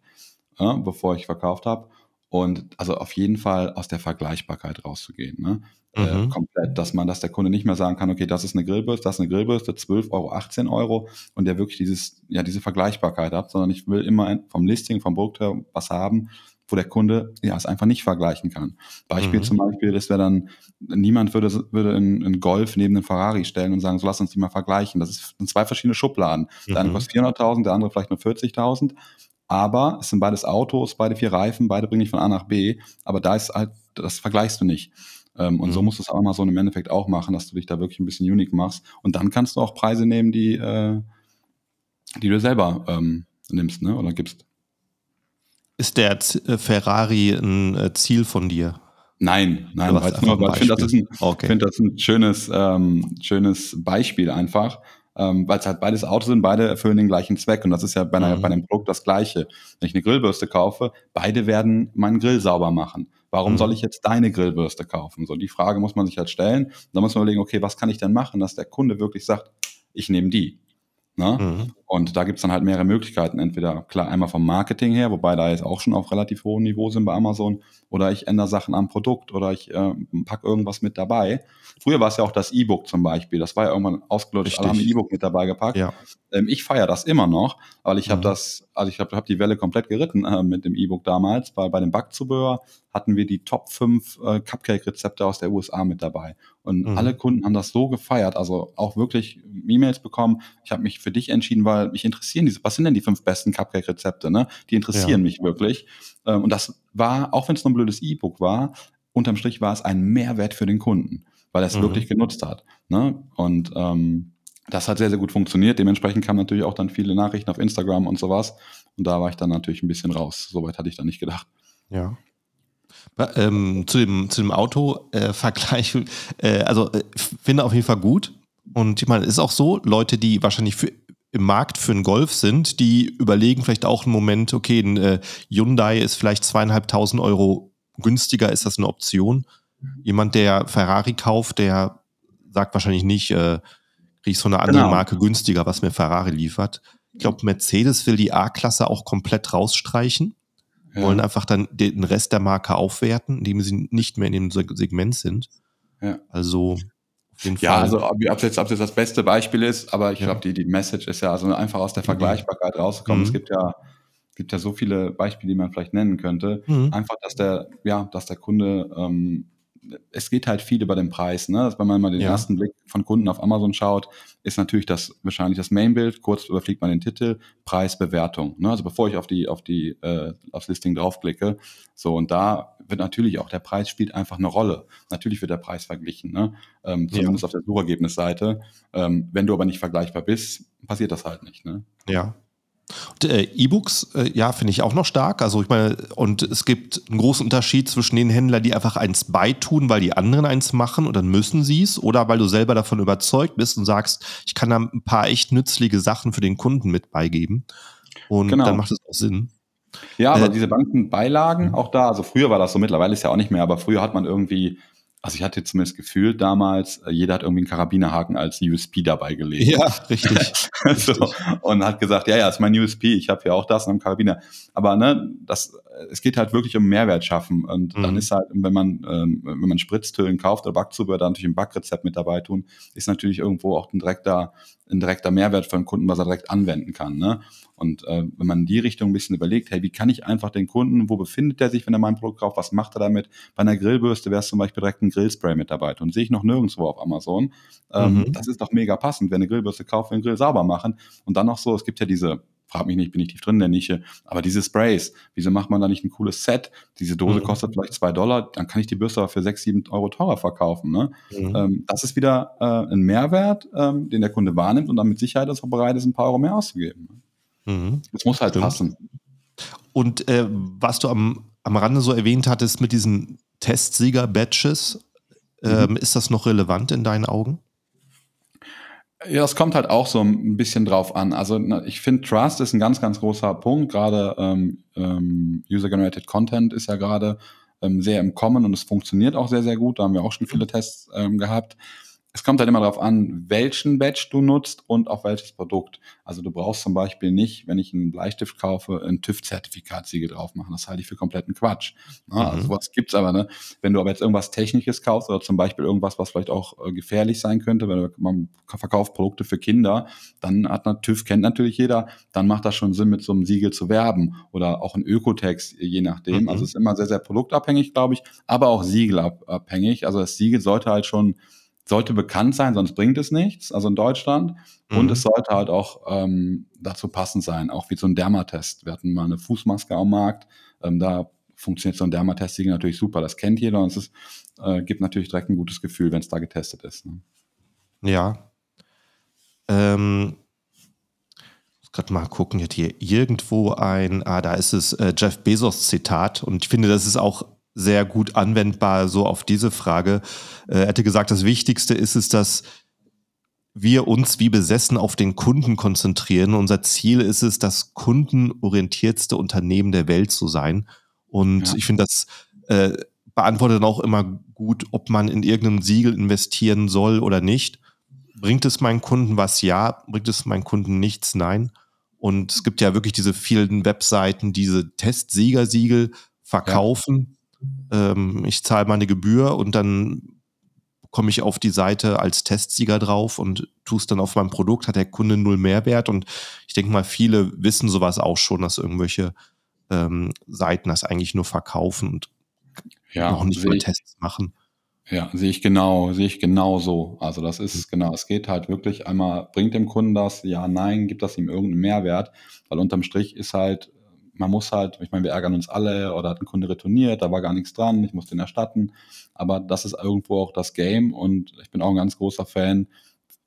ja, bevor ich verkauft habe. Und also auf jeden Fall aus der Vergleichbarkeit rauszugehen. Ne? Äh, mhm. Äh, komplett, dass man, dass der Kunde nicht mehr sagen kann, okay, das ist eine Grillbürste, das ist eine Grillbürste, 12 Euro, 18 Euro und der wirklich dieses, ja, diese Vergleichbarkeit hat, sondern ich will immer vom Listing, vom Produkt her was haben, wo der Kunde ja es einfach nicht vergleichen kann. Beispiel mhm. zum Beispiel, das wäre dann, niemand würde, würde einen Golf neben den Ferrari stellen und sagen, so lass uns die mal vergleichen. Das ist, sind zwei verschiedene Schubladen. Der eine mhm. kostet 400.000, der andere vielleicht nur 40.000. Aber es sind beides Autos, beide vier Reifen, beide bringen dich von A nach B. Aber da ist halt, das vergleichst du nicht. Ähm, und mhm. so musst du es auch mal so im Endeffekt auch machen, dass du dich da wirklich ein bisschen unique machst. Und dann kannst du auch Preise nehmen, die, äh, die du selber ähm, nimmst, ne? Oder gibst. Ist der äh, Ferrari ein äh, Ziel von dir? Nein, nein, nur, ich finde, das, okay. find das ein schönes, ähm, schönes Beispiel einfach, ähm, weil es halt beides Autos sind, beide erfüllen den gleichen Zweck und das ist ja bei, einer, mhm. bei einem Produkt das Gleiche. Wenn ich eine Grillbürste kaufe, beide werden meinen Grill sauber machen. Warum mhm. soll ich jetzt deine Grillbürste kaufen? So, die Frage muss man sich halt stellen. Da muss man überlegen, okay, was kann ich denn machen, dass der Kunde wirklich sagt, ich nehme die. Ne? Mhm. Und da gibt es dann halt mehrere Möglichkeiten. Entweder klar einmal vom Marketing her, wobei da jetzt auch schon auf relativ hohem Niveau sind bei Amazon, oder ich ändere Sachen am Produkt oder ich äh, packe irgendwas mit dabei. Früher war es ja auch das E-Book zum Beispiel. Das war ja irgendwann ausgelutscht, alle haben ein E-Book mit dabei gepackt. Ja. Ähm, ich feiere das immer noch, weil ich mhm. habe das, also ich habe hab die Welle komplett geritten äh, mit dem E-Book damals, weil bei dem Backzubehör hatten wir die Top 5 äh, Cupcake-Rezepte aus der USA mit dabei. Und mhm. alle Kunden haben das so gefeiert, also auch wirklich E-Mails bekommen. Ich habe mich für dich entschieden, weil mich interessieren diese, was sind denn die fünf besten Cupcake-Rezepte, ne? Die interessieren ja. mich wirklich. Ähm, und das war, auch wenn es nur ein blödes E-Book war, unterm Strich war es ein Mehrwert für den Kunden, weil er es mhm. wirklich genutzt hat. Ne? Und ähm, das hat sehr, sehr gut funktioniert. Dementsprechend kamen natürlich auch dann viele Nachrichten auf Instagram und sowas. Und da war ich dann natürlich ein bisschen raus. Soweit hatte ich dann nicht gedacht. Ja. Ähm, zu dem, zu dem Auto-Vergleich, äh, also äh, finde auf jeden Fall gut. Und ich meine, es ist auch so, Leute, die wahrscheinlich für, im Markt für einen Golf sind, die überlegen vielleicht auch einen Moment, okay, ein äh, Hyundai ist vielleicht zweieinhalbtausend Euro günstiger, ist das eine Option? Jemand, der Ferrari kauft, der sagt wahrscheinlich nicht, äh, kriege ich so eine andere genau. Marke günstiger, was mir Ferrari liefert. Ich glaube, Mercedes will die A-Klasse auch komplett rausstreichen ja. wollen einfach dann den Rest der Marke aufwerten, indem sie nicht mehr in dem Segment sind. Ja. Also jeden Fall. Ja, also ob es jetzt, jetzt das beste Beispiel ist, aber ich ja. glaube, die, die Message ist ja also einfach aus der Vergleichbarkeit rausgekommen. Mhm. Es gibt ja gibt ja so viele Beispiele, die man vielleicht nennen könnte. Mhm. Einfach, dass der, ja, dass der Kunde ähm, es geht halt viel über den Preis. Ne? Also wenn man mal den ja. ersten Blick von Kunden auf Amazon schaut, ist natürlich das wahrscheinlich das Mainbild. Kurz überfliegt man den Titel, Preis, Bewertung. Ne? Also bevor ich auf die auf die äh, aufs Listing draufklicke, so und da wird natürlich auch der Preis spielt einfach eine Rolle. Natürlich wird der Preis verglichen, ne? ähm, zumindest ja. auf der Suchergebnisseite. Ähm, wenn du aber nicht vergleichbar bist, passiert das halt nicht. Ne? Ja, äh, E-Books, äh, ja, finde ich auch noch stark. Also ich meine, und es gibt einen großen Unterschied zwischen den Händlern, die einfach eins beitun, weil die anderen eins machen und dann müssen sie es, oder weil du selber davon überzeugt bist und sagst, ich kann da ein paar echt nützliche Sachen für den Kunden mit beigeben. Und genau. dann macht es auch Sinn. Ja, aber äh, diese Bankenbeilagen, mhm. auch da, also früher war das so, mittlerweile ist ja auch nicht mehr, aber früher hat man irgendwie also ich hatte zumindest gefühlt damals, äh, jeder hat irgendwie einen Karabinerhaken als USP dabei gelegt. Ja, richtig. so, und hat gesagt, ja, ja, ist mein USP, ich habe ja auch das und einen Karabiner. Aber ne, das es geht halt wirklich um Mehrwert schaffen. Und mhm. dann ist halt, wenn man, ähm, wenn man Spritztölen kauft oder Backzubehör, da natürlich ein Backrezept mit dabei tun, ist natürlich irgendwo auch ein direkter, ein direkter Mehrwert für den Kunden, was er direkt anwenden kann. Ne? Und äh, wenn man in die Richtung ein bisschen überlegt, hey, wie kann ich einfach den Kunden, wo befindet er sich, wenn er mein Produkt kauft, was macht er damit? Bei einer Grillbürste wäre es zum Beispiel direkt ein Grillspray mit dabei. Und sehe ich noch nirgendwo auf Amazon. Ähm, mhm. Das ist doch mega passend, wenn eine Grillbürste kauft, den Grill sauber machen. Und dann noch so, es gibt ja diese frag mich nicht, bin ich tief drin in der Nische. Aber diese Sprays, wieso macht man da nicht ein cooles Set? Diese Dose mhm. kostet vielleicht zwei Dollar, dann kann ich die Bürste aber für sechs, sieben Euro teurer verkaufen. Ne? Mhm. Ähm, das ist wieder äh, ein Mehrwert, ähm, den der Kunde wahrnimmt und dann mit Sicherheit auch bereit ist, ein paar Euro mehr auszugeben. Mhm. Das muss halt Stimmt. passen. Und äh, was du am, am Rande so erwähnt hattest mit diesen Testsieger-Badges, ähm, mhm. ist das noch relevant in deinen Augen? Ja, es kommt halt auch so ein bisschen drauf an. Also ich finde, Trust ist ein ganz, ganz großer Punkt. Gerade ähm, ähm, User-Generated Content ist ja gerade ähm, sehr im Kommen und es funktioniert auch sehr, sehr gut. Da haben wir auch schon viele Tests ähm, gehabt es kommt halt immer darauf an, welchen Badge du nutzt und auf welches Produkt. Also du brauchst zum Beispiel nicht, wenn ich einen Bleistift kaufe, ein TÜV-Zertifikatssiegel drauf machen. Das halte ich für kompletten Quatsch. Ja, mhm. Also was gibt's aber, ne? Wenn du aber jetzt irgendwas Technisches kaufst oder zum Beispiel irgendwas, was vielleicht auch äh, gefährlich sein könnte, wenn man verkauft Produkte für Kinder, dann hat man TÜV kennt natürlich jeder, dann macht das schon Sinn, mit so einem Siegel zu werben oder auch ein Ökotex, je nachdem. Mhm. Also es ist immer sehr, sehr produktabhängig, glaube ich, aber auch siegelabhängig. Also das Siegel sollte halt schon sollte bekannt sein, sonst bringt es nichts, also in Deutschland. Mhm. Und es sollte halt auch ähm, dazu passend sein, auch wie so ein Dermatest. Wir hatten mal eine Fußmaske am Markt, ähm, da funktioniert so ein Dermatest-Siegel natürlich super, das kennt jeder und es ist, äh, gibt natürlich direkt ein gutes Gefühl, wenn es da getestet ist. Ne? Ja. Ähm, gerade mal gucken, jetzt hier irgendwo ein, ah, da ist es äh, Jeff Bezos Zitat und ich finde, das ist auch sehr gut anwendbar so auf diese Frage. Äh, er hätte gesagt, das Wichtigste ist es, dass wir uns wie besessen auf den Kunden konzentrieren. Unser Ziel ist es, das kundenorientiertste Unternehmen der Welt zu sein. Und ja. ich finde, das äh, beantwortet auch immer gut, ob man in irgendeinem Siegel investieren soll oder nicht. Bringt es meinen Kunden was? Ja. Bringt es meinen Kunden nichts? Nein. Und es gibt ja wirklich diese vielen Webseiten, diese Testsiegersiegel verkaufen. Ähm, ich zahle meine Gebühr und dann komme ich auf die Seite als Testsieger drauf und tue es dann auf mein Produkt, hat der Kunde null Mehrwert. Und ich denke mal, viele wissen sowas auch schon, dass irgendwelche ähm, Seiten das eigentlich nur verkaufen und ja, noch nicht mal Tests machen. Ja, sehe ich genau, sehe ich genau so. Also das ist mhm. genau, es geht halt wirklich einmal, bringt dem Kunden das, ja, nein, gibt das ihm irgendeinen Mehrwert, weil unterm Strich ist halt man muss halt, ich meine, wir ärgern uns alle oder hat ein Kunde retourniert, da war gar nichts dran, ich muss den erstatten. Aber das ist irgendwo auch das Game und ich bin auch ein ganz großer Fan.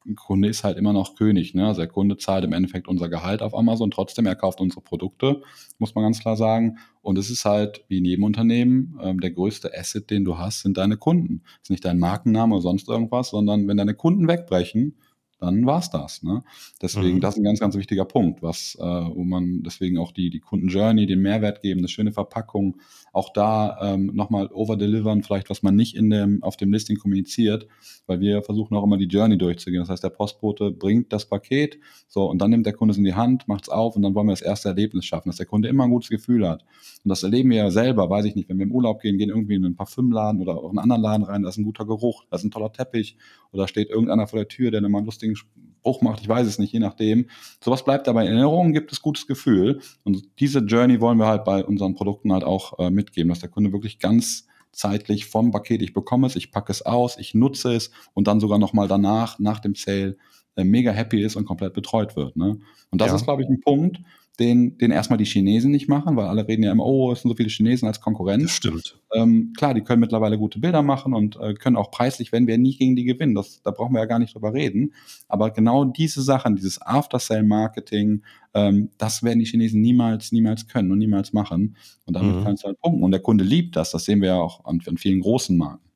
Ein Kunde ist halt immer noch König. Ne? Also der Kunde zahlt im Endeffekt unser Gehalt auf Amazon, trotzdem er kauft unsere Produkte, muss man ganz klar sagen. Und es ist halt wie in jedem Unternehmen, ähm, der größte Asset, den du hast, sind deine Kunden. Das ist nicht dein Markenname oder sonst irgendwas, sondern wenn deine Kunden wegbrechen, dann war's das. Ne? Deswegen, mhm. das ist ein ganz, ganz wichtiger Punkt, was, äh, wo man deswegen auch die, die Kunden-Journey, den Mehrwert geben, eine schöne Verpackung, auch da ähm, nochmal overdelivern, vielleicht was man nicht in dem, auf dem Listing kommuniziert, weil wir versuchen auch immer die Journey durchzugehen. Das heißt, der Postbote bringt das Paket, so, und dann nimmt der Kunde es in die Hand, macht es auf und dann wollen wir das erste Erlebnis schaffen, dass der Kunde immer ein gutes Gefühl hat. Und das erleben wir ja selber, weiß ich nicht, wenn wir im Urlaub gehen, gehen irgendwie in einen Parfümladen oder auch in einen anderen Laden rein, da ist ein guter Geruch, da ist ein toller Teppich oder steht irgendeiner vor der Tür, der mal einen lustigen Spruch macht, ich weiß es nicht, je nachdem. Sowas bleibt dabei in Erinnerung, gibt es gutes Gefühl. Und diese Journey wollen wir halt bei unseren Produkten halt auch äh, mitgeben, dass der Kunde wirklich ganz zeitlich vom Paket, ich bekomme es, ich packe es aus, ich nutze es und dann sogar nochmal danach, nach dem Sale, äh, mega happy ist und komplett betreut wird. Ne? Und das ja. ist, glaube ich, ein Punkt, den, den erstmal die Chinesen nicht machen, weil alle reden ja immer, oh, es sind so viele Chinesen als Konkurrenz. Das stimmt. Ähm, klar, die können mittlerweile gute Bilder machen und äh, können auch preislich, wenn wir nie gegen die gewinnen, das, da brauchen wir ja gar nicht drüber reden. Aber genau diese Sachen, dieses After-Sale-Marketing, ähm, das werden die Chinesen niemals, niemals können und niemals machen. Und damit mhm. kannst du halt punkten. Und der Kunde liebt das, das sehen wir ja auch an, an vielen großen Marken.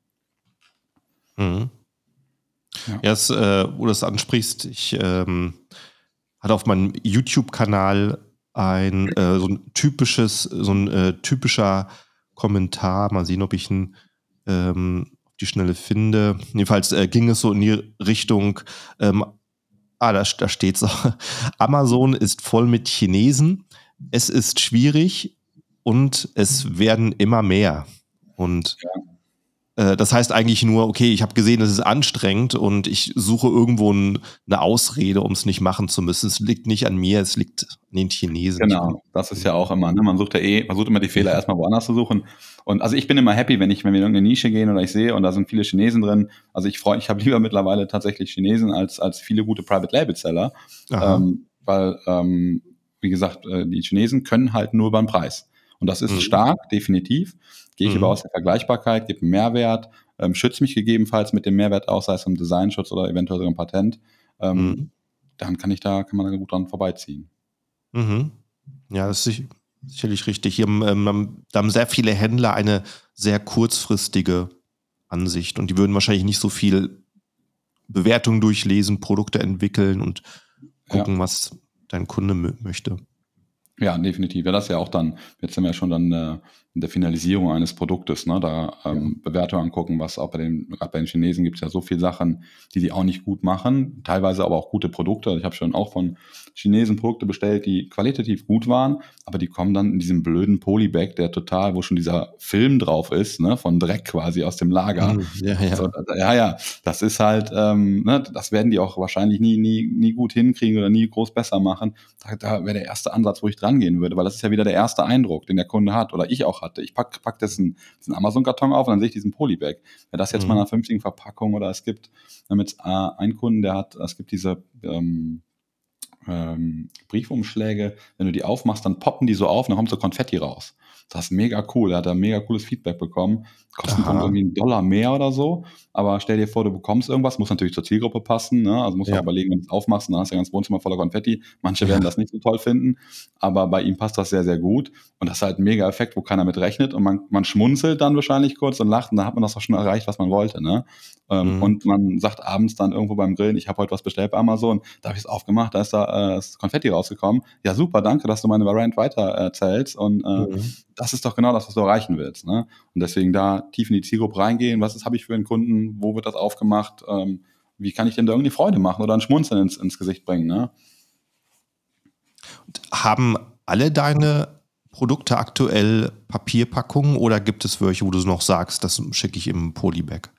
Mhm. Ja, es, äh, wo du das ansprichst, ich ähm, hatte auf meinem YouTube-Kanal ein äh, so ein typisches, so ein äh, typischer Kommentar. Mal sehen, ob ich ihn ähm, die Schnelle finde. Jedenfalls äh, ging es so in die Richtung, ähm, ah, da, da steht so, Amazon ist voll mit Chinesen. Es ist schwierig und es werden immer mehr. Und ja. Äh, das heißt eigentlich nur, okay, ich habe gesehen, es ist anstrengend und ich suche irgendwo ein, eine Ausrede, um es nicht machen zu müssen. Es liegt nicht an mir, es liegt an den Chinesen. Genau, das ist ja auch immer, ne? man sucht ja eh, man sucht immer die Fehler erstmal woanders zu suchen. Und also ich bin immer happy, wenn ich, wenn wir in irgendeine Nische gehen oder ich sehe und da sind viele Chinesen drin. Also ich freue, ich habe lieber mittlerweile tatsächlich Chinesen als, als viele gute Private Label Seller. Ähm, weil, ähm, wie gesagt, äh, die Chinesen können halt nur beim Preis. Und das ist mhm. stark, definitiv. Gehe ich mhm. aber aus der Vergleichbarkeit, gebe einen Mehrwert, ähm, schütze mich gegebenenfalls mit dem Mehrwert aus, sei es im Designschutz oder eventuell sogar ein Patent. Ähm, mhm. Dann kann ich da, kann man da gut dran vorbeiziehen. Mhm. Ja, das ist sicherlich richtig. Hier ähm, da haben sehr viele Händler eine sehr kurzfristige Ansicht und die würden wahrscheinlich nicht so viel Bewertungen durchlesen, Produkte entwickeln und gucken, ja. was dein Kunde möchte. Ja, definitiv. Ja, das ist ja auch dann, jetzt sind wir ja schon dann äh, der Finalisierung eines Produktes, ne? da ähm. Bewertungen angucken, was auch bei den, gerade bei den Chinesen gibt es ja so viele Sachen, die die auch nicht gut machen, teilweise aber auch gute Produkte. Ich habe schon auch von Chinesen Produkte bestellt, die qualitativ gut waren, aber die kommen dann in diesem blöden Polybag, der total, wo schon dieser Film drauf ist, ne, von Dreck quasi aus dem Lager. Mhm, ja, ja. So, ja, ja, das ist halt, ähm, ne, das werden die auch wahrscheinlich nie, nie, nie gut hinkriegen oder nie groß besser machen. Da, da wäre der erste Ansatz, wo ich dran gehen würde, weil das ist ja wieder der erste Eindruck, den der Kunde hat oder ich auch hatte. Ich pack, pack dessen, diesen Amazon-Karton auf und dann sehe ich diesen Polybag. Wäre das jetzt mhm. mal in einer vernünftigen Verpackung oder es gibt, jetzt äh, einen Kunden, der hat, es gibt diese, ähm, ähm, Briefumschläge, wenn du die aufmachst, dann poppen die so auf und dann kommt so Konfetti raus. Das ist mega cool. Er hat da mega cooles Feedback bekommen. Kosten dann irgendwie einen Dollar mehr oder so. Aber stell dir vor, du bekommst irgendwas, muss natürlich zur Zielgruppe passen. Ne? Also musst du ja. überlegen, wenn du es aufmachst, dann hast du ja ganz Wohnzimmer voller Konfetti. Manche werden das nicht so toll finden, aber bei ihm passt das sehr, sehr gut. Und das ist halt ein mega Effekt, wo keiner mit rechnet. Und man, man schmunzelt dann wahrscheinlich kurz und lacht und dann hat man das auch schon erreicht, was man wollte. Ne? Ähm, mhm. Und man sagt abends dann irgendwo beim Grillen, ich habe heute was bestellt bei Amazon, da habe ich es aufgemacht, da ist da äh, das Konfetti rausgekommen. Ja, super, danke, dass du meine Variant weiter erzählst. Und äh, mhm. das ist doch genau das, was du erreichen willst. Ne? Und deswegen da tief in die Zielgruppe reingehen, was habe ich für einen Kunden, wo wird das aufgemacht, ähm, wie kann ich denn da irgendwie Freude machen oder ein Schmunzeln ins, ins Gesicht bringen. Ne? Haben alle deine Produkte aktuell Papierpackungen oder gibt es welche, wo du noch sagst, das schicke ich im Polybag?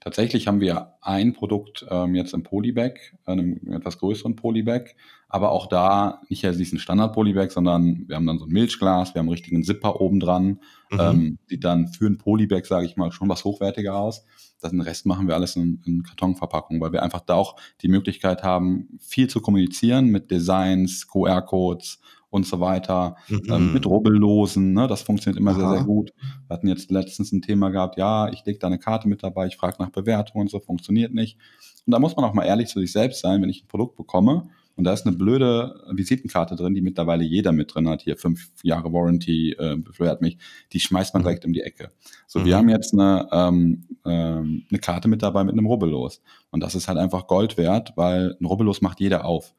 Tatsächlich haben wir ein Produkt ähm, jetzt im Polybag, einem etwas größeren Polybag, aber auch da nicht als diesen Standard-Polybag, sondern wir haben dann so ein Milchglas, wir haben einen richtigen Zipper oben dran, mhm. ähm, die dann für ein Polybag, sage ich mal, schon was hochwertiger aus. Den Rest machen wir alles in, in Kartonverpackung, weil wir einfach da auch die Möglichkeit haben, viel zu kommunizieren mit Designs, QR-Codes und so weiter, mhm. ähm, mit Rubbellosen, ne? das funktioniert immer Aha. sehr, sehr gut. Wir hatten jetzt letztens ein Thema gehabt, ja, ich lege da eine Karte mit dabei, ich frage nach Bewertungen und so, funktioniert nicht. Und da muss man auch mal ehrlich zu sich selbst sein, wenn ich ein Produkt bekomme und da ist eine blöde Visitenkarte drin, die mittlerweile jeder mit drin hat, hier fünf Jahre Warranty, äh, beschwert mich, die schmeißt man mhm. direkt um die Ecke. So, mhm. wir haben jetzt eine, ähm, ähm, eine Karte mit dabei mit einem Rubbellos. Und das ist halt einfach Gold wert, weil ein Rubbellos macht jeder auf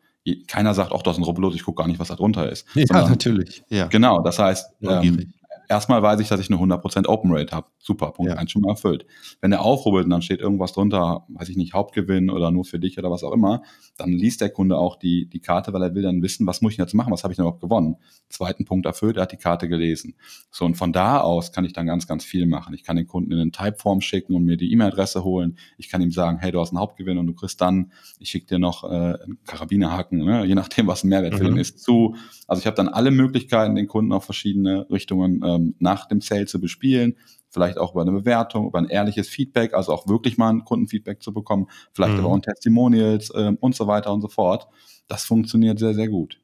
keiner sagt, auch das ist ein Rubbellos, ich gucke gar nicht, was da drunter ist. Ja, Sondern, natürlich. Ja. Genau, das heißt, ähm, erstmal weiß ich, dass ich eine 100% Open Rate habe. Super, Punkt ja. 1 schon mal erfüllt. Wenn er aufrubbelt und dann steht irgendwas drunter, weiß ich nicht, Hauptgewinn oder nur für dich oder was auch immer, dann liest der Kunde auch die, die Karte, weil er will dann wissen, was muss ich jetzt machen, was habe ich denn überhaupt gewonnen. Zweiten Punkt erfüllt, er hat die Karte gelesen. So, und von da aus kann ich dann ganz, ganz viel machen. Ich kann den Kunden in eine Typeform schicken und mir die E-Mail-Adresse holen. Ich kann ihm sagen, hey, du hast einen Hauptgewinn und du kriegst dann, ich schicke dir noch äh, einen Karabinerhaken, ne? je nachdem, was ein Mehrwert mhm. für den ist, zu. Also ich habe dann alle Möglichkeiten, den Kunden auf verschiedene Richtungen ähm, nach dem Sale zu bespielen vielleicht auch über eine Bewertung, über ein ehrliches Feedback, also auch wirklich mal ein Kundenfeedback zu bekommen, vielleicht mhm. aber auch Testimonials äh, und so weiter und so fort. Das funktioniert sehr, sehr gut.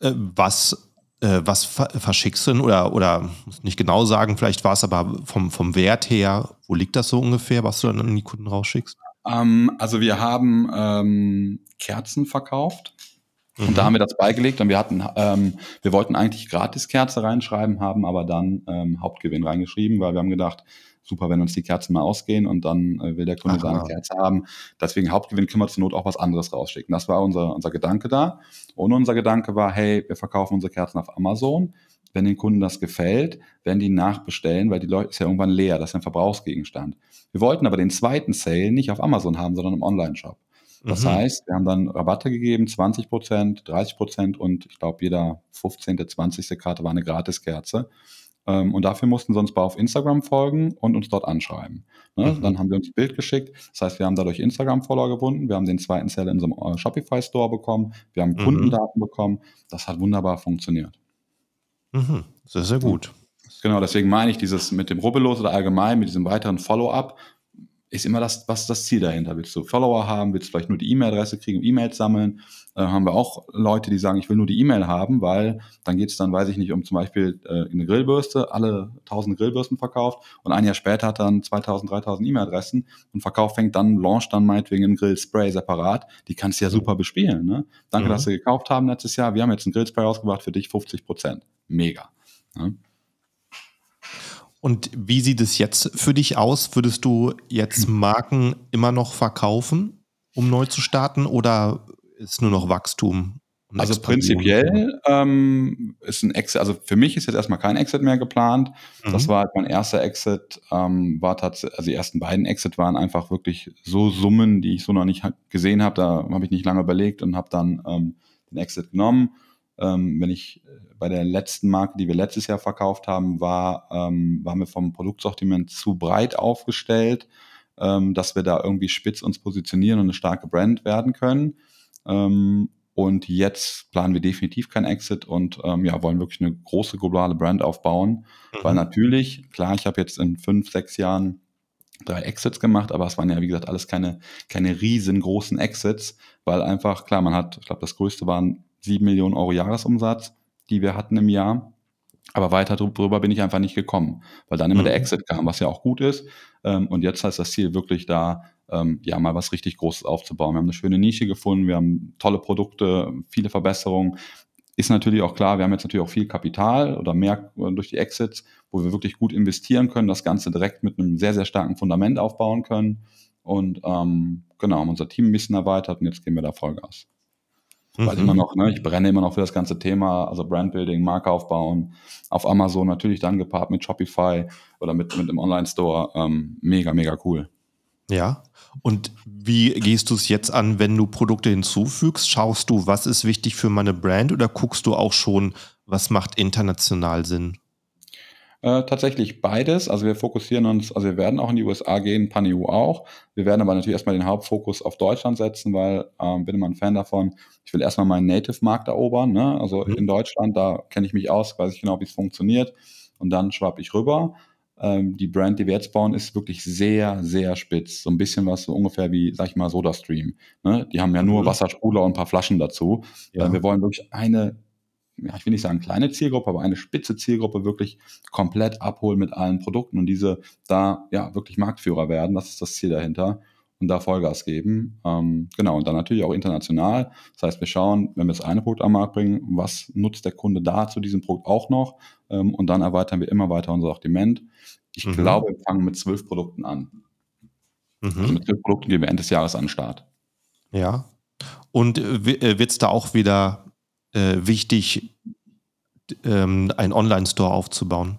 Äh, was, äh, was verschickst du denn oder, oder muss nicht genau sagen, vielleicht war es aber vom, vom Wert her, wo liegt das so ungefähr, was du dann an die Kunden rausschickst? Ähm, also wir haben ähm, Kerzen verkauft und da haben wir das beigelegt und wir hatten, ähm, wir wollten eigentlich Gratis-Kerze reinschreiben, haben aber dann ähm, Hauptgewinn reingeschrieben, weil wir haben gedacht, super, wenn uns die Kerzen mal ausgehen und dann äh, will der Kunde Aha. seine Kerze haben. Deswegen Hauptgewinn können wir zur Not auch was anderes rausschicken. Das war unser, unser Gedanke da. Und unser Gedanke war, hey, wir verkaufen unsere Kerzen auf Amazon. Wenn den Kunden das gefällt, werden die nachbestellen, weil die Leute ist ja irgendwann leer, das ist ein Verbrauchsgegenstand. Wir wollten aber den zweiten Sale nicht auf Amazon haben, sondern im Online-Shop. Das mhm. heißt, wir haben dann Rabatte gegeben, 20 Prozent, 30 Prozent und ich glaube, jeder 15., 20. Karte war eine Gratiskerze. Ähm, und dafür mussten sie uns bei auf Instagram folgen und uns dort anschreiben. Ne? Mhm. Dann haben wir uns ein Bild geschickt. Das heißt, wir haben dadurch Instagram-Follower gewonnen. Wir haben den zweiten Seller in einem äh, Shopify-Store bekommen. Wir haben mhm. Kundendaten bekommen. Das hat wunderbar funktioniert. Mhm. Sehr, sehr gut. Genau, deswegen meine ich dieses mit dem Rubbellos oder allgemein mit diesem weiteren Follow-up ist immer das, was das Ziel dahinter? Willst du Follower haben? Willst du vielleicht nur die E-Mail-Adresse kriegen, E-Mails sammeln? Äh, haben wir auch Leute, die sagen, ich will nur die E-Mail haben, weil dann geht es dann, weiß ich nicht, um zum Beispiel äh, eine Grillbürste, alle 1000 Grillbürsten verkauft und ein Jahr später hat dann 2000, 3000 E-Mail-Adressen und Verkauf fängt dann, launcht dann meinetwegen ein Grillspray separat. Die kannst du ja super bespielen. Ne? Danke, mhm. dass sie gekauft haben letztes Jahr. Wir haben jetzt ein Grillspray rausgebracht für dich, 50 Prozent. Mega. Ne? Und wie sieht es jetzt für dich aus? Würdest du jetzt Marken immer noch verkaufen, um neu zu starten, oder ist nur noch Wachstum? Also prinzipiell ähm, ist ein Exit, also für mich ist jetzt erstmal kein Exit mehr geplant. Mhm. Das war halt mein erster Exit, ähm, war tatsächlich, also die ersten beiden Exit waren einfach wirklich so Summen, die ich so noch nicht gesehen habe. Da habe ich nicht lange überlegt und habe dann ähm, den Exit genommen. Ähm, wenn ich bei der letzten Marke, die wir letztes Jahr verkauft haben, war, ähm, waren wir vom Produktsortiment zu breit aufgestellt, ähm, dass wir da irgendwie spitz uns positionieren und eine starke Brand werden können. Ähm, und jetzt planen wir definitiv kein Exit und ähm, ja, wollen wirklich eine große globale Brand aufbauen. Mhm. Weil natürlich, klar, ich habe jetzt in fünf, sechs Jahren drei Exits gemacht, aber es waren ja, wie gesagt, alles keine, keine riesengroßen Exits, weil einfach, klar, man hat, ich glaube, das größte waren sieben Millionen Euro Jahresumsatz die wir hatten im Jahr. Aber weiter drüber bin ich einfach nicht gekommen, weil dann immer mhm. der Exit kam, was ja auch gut ist. Ähm, und jetzt heißt das Ziel wirklich da, ähm, ja, mal was richtig Großes aufzubauen. Wir haben eine schöne Nische gefunden, wir haben tolle Produkte, viele Verbesserungen. Ist natürlich auch klar, wir haben jetzt natürlich auch viel Kapital oder mehr äh, durch die Exits, wo wir wirklich gut investieren können, das Ganze direkt mit einem sehr, sehr starken Fundament aufbauen können. Und ähm, genau, haben unser Team ein bisschen erweitert und jetzt gehen wir da Vollgas. Weil mhm. immer noch, ne, ich brenne immer noch für das ganze Thema, also Brandbuilding, Marke aufbauen, auf Amazon natürlich dann gepaart mit Shopify oder mit, mit dem Online-Store. Ähm, mega, mega cool. Ja. Und wie gehst du es jetzt an, wenn du Produkte hinzufügst? Schaust du, was ist wichtig für meine Brand oder guckst du auch schon, was macht international Sinn? Äh, tatsächlich beides. Also wir fokussieren uns, also wir werden auch in die USA gehen, PanEU auch. Wir werden aber natürlich erstmal den Hauptfokus auf Deutschland setzen, weil ähm, bin immer ein Fan davon. Ich will erstmal meinen Native-Markt erobern. Ne? Also mhm. in Deutschland, da kenne ich mich aus, weiß ich genau, wie es funktioniert. Und dann schwappe ich rüber. Ähm, die Brand, die wir jetzt bauen, ist wirklich sehr, sehr spitz. So ein bisschen was so ungefähr wie, sag ich mal, SodaStream. Ne? Die haben ja nur mhm. Wassersprudler und ein paar Flaschen dazu. Ja. Äh, wir wollen wirklich eine ja, ich will nicht sagen kleine Zielgruppe, aber eine spitze Zielgruppe wirklich komplett abholen mit allen Produkten und diese da ja wirklich Marktführer werden. Das ist das Ziel dahinter und da Vollgas geben. Ähm, genau, und dann natürlich auch international. Das heißt, wir schauen, wenn wir das eine Produkt am Markt bringen, was nutzt der Kunde da zu diesem Produkt auch noch? Ähm, und dann erweitern wir immer weiter unser Sortiment. Ich mhm. glaube, wir fangen mit zwölf Produkten an. Mhm. Also mit zwölf Produkten gehen wir Ende des Jahres an den Start. Ja. Und äh, äh wird es da auch wieder äh, wichtig, ähm, einen Online-Store aufzubauen?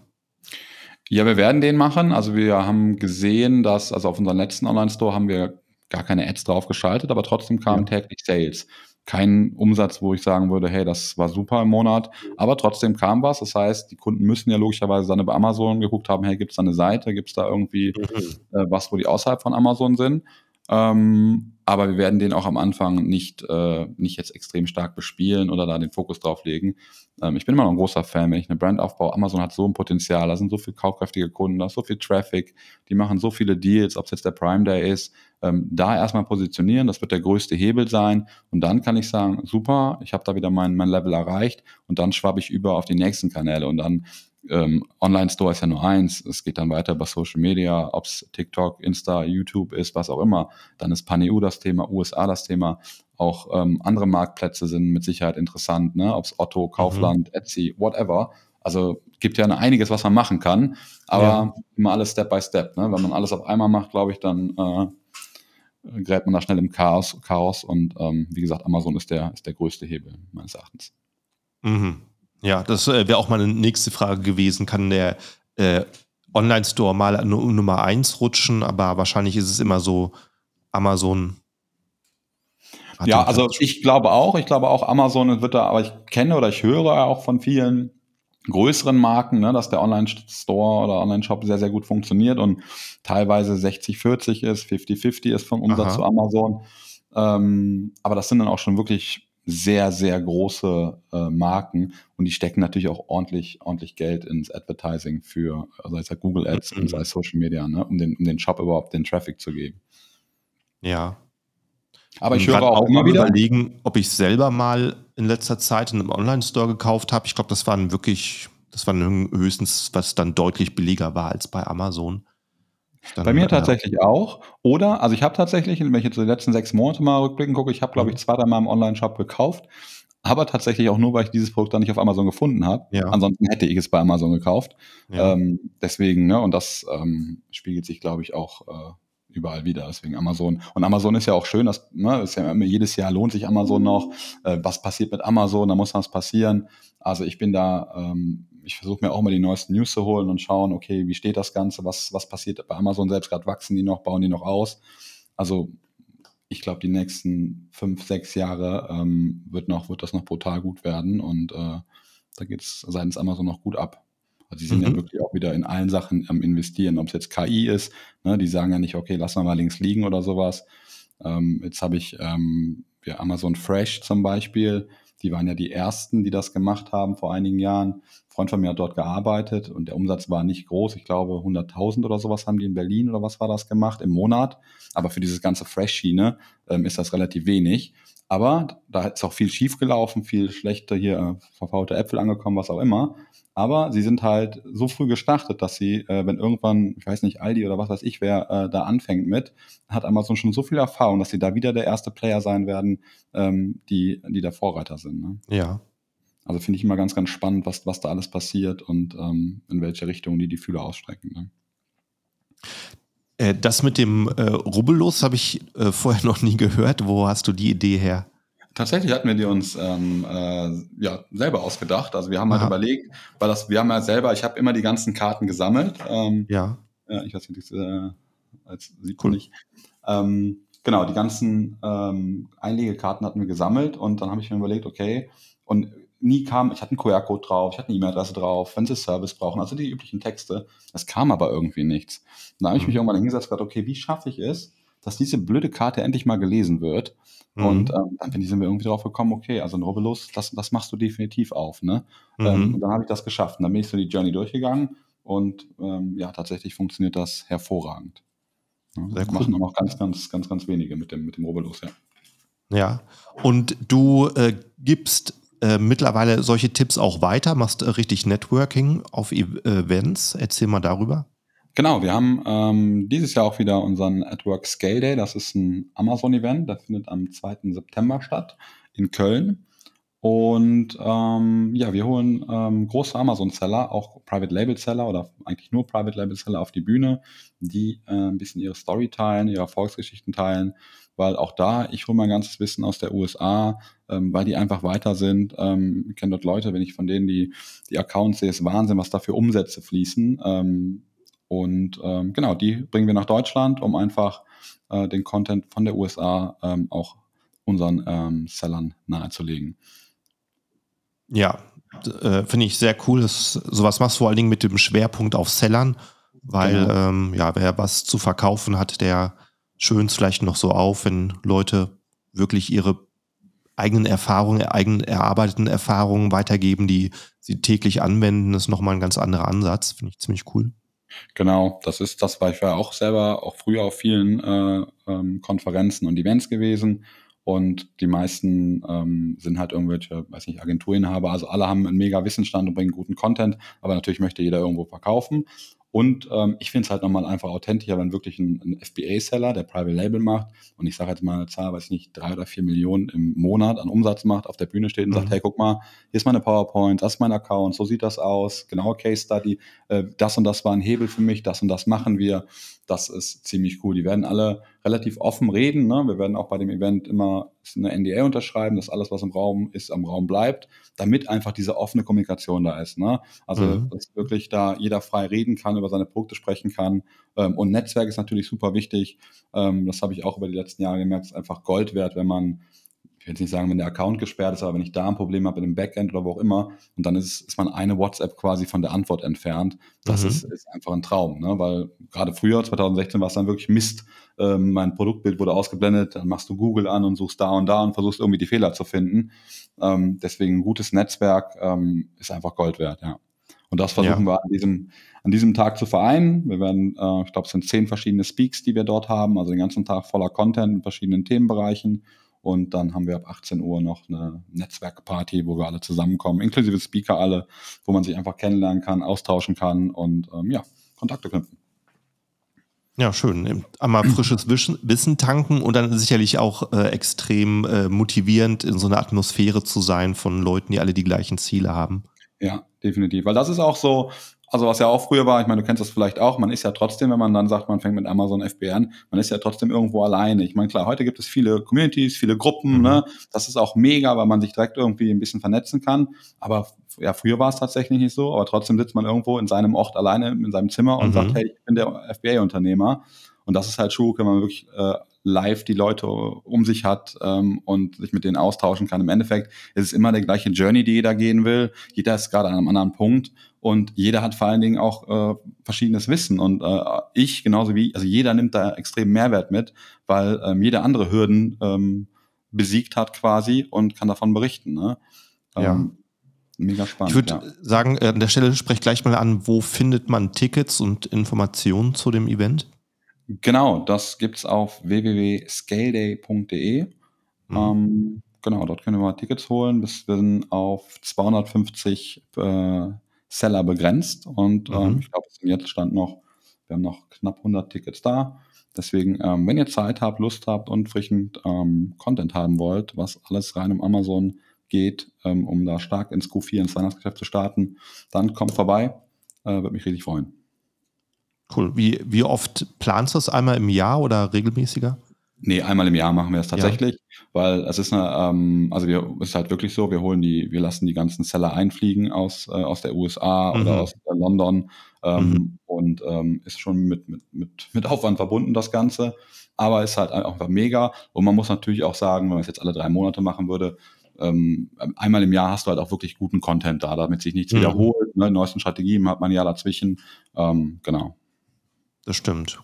Ja, wir werden den machen. Also wir haben gesehen, dass, also auf unserem letzten Online-Store haben wir gar keine Ads drauf geschaltet, aber trotzdem kamen ja. täglich Sales. Kein Umsatz, wo ich sagen würde, hey, das war super im Monat, aber trotzdem kam was. Das heißt, die Kunden müssen ja logischerweise dann über Amazon geguckt haben, hey, gibt es da eine Seite, gibt es da irgendwie mhm. äh, was, wo die außerhalb von Amazon sind. Ähm, aber wir werden den auch am Anfang nicht, äh, nicht jetzt extrem stark bespielen oder da den Fokus drauf legen. Ähm, ich bin immer noch ein großer Fan, wenn ich eine Brand aufbaue. Amazon hat so ein Potenzial, da sind so viele kaufkräftige Kunden, da ist so viel Traffic, die machen so viele Deals, ob es jetzt der Prime Day ist. Ähm, da erstmal positionieren, das wird der größte Hebel sein. Und dann kann ich sagen, super, ich habe da wieder mein, mein Level erreicht und dann schwabe ich über auf die nächsten Kanäle und dann ähm, Online-Store ist ja nur eins. Es geht dann weiter über Social Media, ob es TikTok, Insta, YouTube ist, was auch immer. Dann ist PanEU das Thema, USA das Thema. Auch ähm, andere Marktplätze sind mit Sicherheit interessant, ne? ob es Otto, Kaufland, mhm. Etsy, whatever. Also gibt ja einiges, was man machen kann, aber ja. immer alles Step by Step. Ne? Wenn man alles auf einmal macht, glaube ich, dann äh, gräbt man da schnell im Chaos. Chaos und ähm, wie gesagt, Amazon ist der, ist der größte Hebel meines Erachtens. Mhm. Ja, das äh, wäre auch meine nächste Frage gewesen. Kann der äh, Online-Store mal Nummer eins rutschen? Aber wahrscheinlich ist es immer so Amazon. ja, also ich glaube auch, ich glaube auch, Amazon wird da, aber ich kenne oder ich höre auch von vielen größeren Marken, ne, dass der Online-Store oder Online-Shop sehr, sehr gut funktioniert und teilweise 60-40 ist, 50-50 ist vom Umsatz Aha. zu Amazon. Ähm, aber das sind dann auch schon wirklich sehr, sehr große äh, Marken und die stecken natürlich auch ordentlich, ordentlich Geld ins Advertising für, also sei es Google Ads mhm. und sei es Social Media, ne, um, den, um den Shop überhaupt den Traffic zu geben. Ja. Aber ich höre auch, immer wieder überlegen, ob ich selber mal in letzter Zeit in einem Online-Store gekauft habe. Ich glaube, das waren wirklich, das waren höchstens, was dann deutlich billiger war als bei Amazon. Dann, bei mir tatsächlich auch. Oder, also ich habe tatsächlich, wenn ich jetzt die letzten sechs Monate mal rückblicken gucke, ich habe, glaube ich, mhm. zwei, drei Mal im Online-Shop gekauft. Aber tatsächlich auch nur, weil ich dieses Produkt dann nicht auf Amazon gefunden habe. Ja. Ansonsten hätte ich es bei Amazon gekauft. Ja. Ähm, deswegen, ne, und das ähm, spiegelt sich, glaube ich, auch äh, überall wieder. Deswegen Amazon. Und Amazon ist ja auch schön, dass ne, ist ja jedes Jahr lohnt sich Amazon noch. Äh, was passiert mit Amazon? Da muss was passieren. Also ich bin da, ähm, ich versuche mir auch mal die neuesten News zu holen und schauen, okay, wie steht das Ganze? Was, was passiert bei Amazon selbst gerade? Wachsen die noch? Bauen die noch aus? Also ich glaube, die nächsten fünf, sechs Jahre ähm, wird, noch, wird das noch brutal gut werden und äh, da geht es seitens Amazon noch gut ab. Also die sind mhm. ja wirklich auch wieder in allen Sachen am Investieren, ob es jetzt KI ist, ne, die sagen ja nicht, okay, lass mal links liegen oder sowas. Ähm, jetzt habe ich ähm, ja, Amazon Fresh zum Beispiel, die waren ja die ersten, die das gemacht haben vor einigen Jahren. Ein Freund von mir hat dort gearbeitet und der Umsatz war nicht groß. Ich glaube, 100.000 oder sowas haben die in Berlin oder was war das gemacht im Monat. Aber für dieses ganze Fresh-Schiene ähm, ist das relativ wenig. Aber da ist auch viel schief gelaufen, viel schlechte hier äh, verfaulte Äpfel angekommen, was auch immer. Aber sie sind halt so früh gestartet, dass sie, äh, wenn irgendwann, ich weiß nicht, Aldi oder was weiß ich, wer äh, da anfängt mit, hat Amazon schon so viel Erfahrung, dass sie da wieder der erste Player sein werden, ähm, die, die der Vorreiter sind. Ne? Ja. Also finde ich immer ganz, ganz spannend, was, was da alles passiert und ähm, in welche Richtung die die Fühler ausstrecken. Ne? Äh, das mit dem äh, Rubbellos habe ich äh, vorher noch nie gehört. Wo hast du die Idee her? Tatsächlich hatten wir die uns ähm, äh, ja, selber ausgedacht. Also wir haben halt Aha. überlegt, weil das, wir haben ja selber, ich habe immer die ganzen Karten gesammelt. Ähm, ja. ja. Ich weiß nicht, äh, als sieht cool. nicht. Ähm, genau, die ganzen ähm, Einlegekarten hatten wir gesammelt und dann habe ich mir überlegt, okay, und nie kam, ich hatte einen QR-Code drauf, ich hatte eine E-Mail-Adresse drauf, wenn sie Service brauchen, also die üblichen Texte. Es kam aber irgendwie nichts. Und da habe ich mich mhm. irgendwann hingesetzt und gedacht, okay, wie schaffe ich es, dass diese blöde Karte endlich mal gelesen wird? Mhm. Und ähm, dann sind wir irgendwie drauf gekommen, okay, also ein Rubbellos, das, das machst du definitiv auf. Ne? Mhm. Ähm, und dann habe ich das geschafft. Und dann bin ich so die Journey durchgegangen und ähm, ja, tatsächlich funktioniert das hervorragend. Ja, Sehr cool. Machen noch ganz, ganz, ganz, ganz wenige mit dem, mit dem Rubbellos, ja. Ja, und du äh, gibst äh, mittlerweile solche Tipps auch weiter, machst äh, richtig Networking auf e Events. Erzähl mal darüber. Genau, wir haben ähm, dieses Jahr auch wieder unseren AdWork Scale Day. Das ist ein Amazon-Event, der findet am 2. September statt in Köln. Und ähm, ja, wir holen ähm, große Amazon-Seller, auch Private Label-Seller oder eigentlich nur Private Label-Seller auf die Bühne, die äh, ein bisschen ihre Story teilen, ihre Erfolgsgeschichten teilen, weil auch da, ich hole mein ganzes Wissen aus der USA, ähm, weil die einfach weiter sind. Ähm, ich kenne dort Leute, wenn ich von denen die, die Accounts sehe, ist Wahnsinn, was da für Umsätze fließen. Ähm, und ähm, genau, die bringen wir nach Deutschland, um einfach äh, den Content von der USA ähm, auch unseren ähm, Sellern nahezulegen. Ja, äh, finde ich sehr cool. dass sowas machst du vor allen Dingen mit dem Schwerpunkt auf Sellern, weil genau. ähm, ja, wer was zu verkaufen hat, der schön vielleicht noch so auf, wenn Leute wirklich ihre eigenen Erfahrungen, eigen erarbeiteten Erfahrungen weitergeben, die sie täglich anwenden, ist nochmal ein ganz anderer Ansatz. Finde ich ziemlich cool. Genau, das ist das, war ich war auch selber auch früher auf vielen äh, ähm, Konferenzen und Events gewesen und die meisten ähm, sind halt irgendwelche, weiß nicht, Agenturinhaber. Also alle haben einen mega Wissensstand und bringen guten Content, aber natürlich möchte jeder irgendwo verkaufen. Und ähm, ich finde es halt nochmal einfach authentischer, wenn wirklich ein, ein FBA-Seller, der Private Label macht, und ich sage jetzt mal eine Zahl, weiß ich nicht, drei oder vier Millionen im Monat an Umsatz macht, auf der Bühne steht und mhm. sagt, hey, guck mal, hier ist meine PowerPoint, das ist mein Account, so sieht das aus, genau Case Study, äh, das und das war ein Hebel für mich, das und das machen wir. Das ist ziemlich cool. Die werden alle relativ offen reden. Ne? Wir werden auch bei dem Event immer eine NDA unterschreiben, dass alles, was im Raum ist, am Raum bleibt, damit einfach diese offene Kommunikation da ist. Ne? Also, mhm. dass wirklich da jeder frei reden kann, über seine Produkte sprechen kann. Ähm, und Netzwerk ist natürlich super wichtig. Ähm, das habe ich auch über die letzten Jahre gemerkt, ist einfach Gold wert, wenn man ich will jetzt nicht sagen, wenn der Account gesperrt ist, aber wenn ich da ein Problem habe in dem Backend oder wo auch immer, und dann ist, ist man eine WhatsApp quasi von der Antwort entfernt. Das mhm. ist, ist, einfach ein Traum, ne? weil gerade früher, 2016, war es dann wirklich Mist. Ähm, mein Produktbild wurde ausgeblendet, dann machst du Google an und suchst da und da und versuchst irgendwie die Fehler zu finden. Ähm, deswegen ein gutes Netzwerk ähm, ist einfach Gold wert, ja. Und das versuchen ja. wir an diesem, an diesem Tag zu vereinen. Wir werden, äh, ich glaube, es sind zehn verschiedene Speaks, die wir dort haben, also den ganzen Tag voller Content in verschiedenen Themenbereichen. Und dann haben wir ab 18 Uhr noch eine Netzwerkparty, wo wir alle zusammenkommen, inklusive Speaker alle, wo man sich einfach kennenlernen kann, austauschen kann und ähm, ja, Kontakte knüpfen. Ja, schön. Einmal frisches Wissen tanken und dann sicherlich auch äh, extrem äh, motivierend, in so einer Atmosphäre zu sein von Leuten, die alle die gleichen Ziele haben. Ja, definitiv. Weil das ist auch so, also was ja auch früher war, ich meine, du kennst das vielleicht auch, man ist ja trotzdem, wenn man dann sagt, man fängt mit Amazon FBA an, man ist ja trotzdem irgendwo alleine. Ich meine, klar, heute gibt es viele Communities, viele Gruppen, mhm. ne? Das ist auch mega, weil man sich direkt irgendwie ein bisschen vernetzen kann. Aber ja, früher war es tatsächlich nicht so, aber trotzdem sitzt man irgendwo in seinem Ort alleine in seinem Zimmer und mhm. sagt, hey, ich bin der FBA-Unternehmer. Und das ist halt Schuh, wenn man wirklich äh, live die Leute um sich hat ähm, und sich mit denen austauschen kann. Im Endeffekt ist es immer der gleiche Journey, die jeder gehen will. Jeder ist gerade an einem anderen Punkt und jeder hat vor allen Dingen auch äh, verschiedenes Wissen. Und äh, ich, genauso wie, also jeder nimmt da extrem Mehrwert mit, weil ähm, jeder andere Hürden ähm, besiegt hat quasi und kann davon berichten. Ne? ja. Ähm, mega spannend. Ich würde ja. sagen, äh, an der Stelle spreche gleich mal an, wo findet man Tickets und Informationen zu dem Event? Genau, das gibt's auf www.scaleday.de. Mhm. Ähm, genau, dort können wir mal Tickets holen. Wir sind auf 250 äh, Seller begrenzt und ähm, mhm. ähm, ich glaube, es sind jetzt stand noch, wir haben noch knapp 100 Tickets da. Deswegen, ähm, wenn ihr Zeit habt, Lust habt und frischen ähm, Content haben wollt, was alles rein um Amazon geht, ähm, um da stark ins Q4 ins Weihnachtsgeschäft zu starten, dann kommt vorbei. Äh, Würde mich richtig freuen. Cool. Wie, wie oft planst du es? Einmal im Jahr oder regelmäßiger? Nee, einmal im Jahr machen wir es tatsächlich, ja. weil es ist eine, ähm, also wir ist halt wirklich so, wir holen die, wir lassen die ganzen Seller einfliegen aus, äh, aus der USA mhm. oder aus äh, London ähm, mhm. und ähm, ist schon mit, mit, mit, mit Aufwand verbunden, das Ganze. Aber ist halt einfach mega. Und man muss natürlich auch sagen, wenn man es jetzt alle drei Monate machen würde, ähm, einmal im Jahr hast du halt auch wirklich guten Content da, damit sich nichts mhm. wiederholt. Ne? Neuesten Strategien hat man ja dazwischen. Ähm, genau. Das stimmt.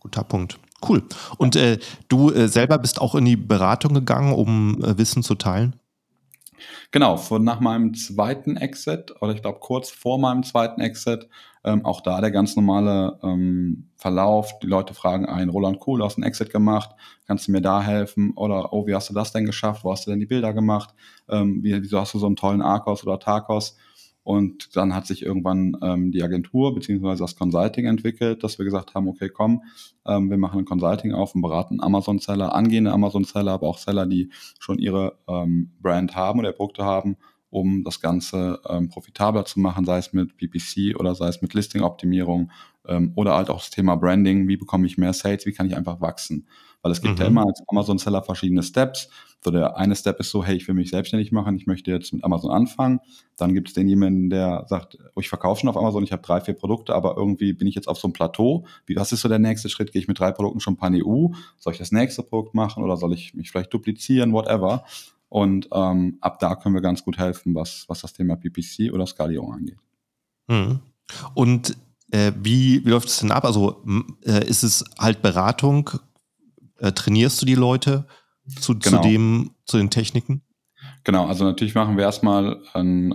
Guter Punkt. Cool. Und äh, du äh, selber bist auch in die Beratung gegangen, um äh, Wissen zu teilen? Genau, von nach meinem zweiten Exit oder ich glaube kurz vor meinem zweiten Exit, ähm, auch da der ganz normale ähm, Verlauf. Die Leute fragen ein, Roland Cool, du hast einen Exit gemacht, kannst du mir da helfen? Oder, oh, wie hast du das denn geschafft? Wo hast du denn die Bilder gemacht? Ähm, wie, wieso hast du so einen tollen Arcos oder Tacos? Und dann hat sich irgendwann ähm, die Agentur beziehungsweise das Consulting entwickelt, dass wir gesagt haben, okay, komm, ähm, wir machen ein Consulting auf und beraten Amazon-Seller, angehende Amazon-Seller, aber auch Seller, die schon ihre ähm, Brand haben oder Produkte haben, um das Ganze ähm, profitabler zu machen, sei es mit PPC oder sei es mit Listing-Optimierung ähm, oder halt auch das Thema Branding, wie bekomme ich mehr Sales, wie kann ich einfach wachsen. Weil es gibt mhm. ja immer als Amazon-Seller verschiedene Steps. So der eine Step ist so, hey, ich will mich selbstständig machen, ich möchte jetzt mit Amazon anfangen. Dann gibt es den jemanden, der sagt, oh, ich verkaufe schon auf Amazon, ich habe drei, vier Produkte, aber irgendwie bin ich jetzt auf so einem Plateau. Wie, was ist so der nächste Schritt? Gehe ich mit drei Produkten schon pan EU? Soll ich das nächste Produkt machen oder soll ich mich vielleicht duplizieren, whatever? Und ähm, ab da können wir ganz gut helfen, was, was das Thema PPC oder Skalierung angeht. Mhm. Und äh, wie, wie läuft es denn ab? Also äh, ist es halt Beratung? Äh, trainierst du die Leute zu, genau. zu, dem, zu den Techniken? Genau, also natürlich machen wir erstmal ein, äh,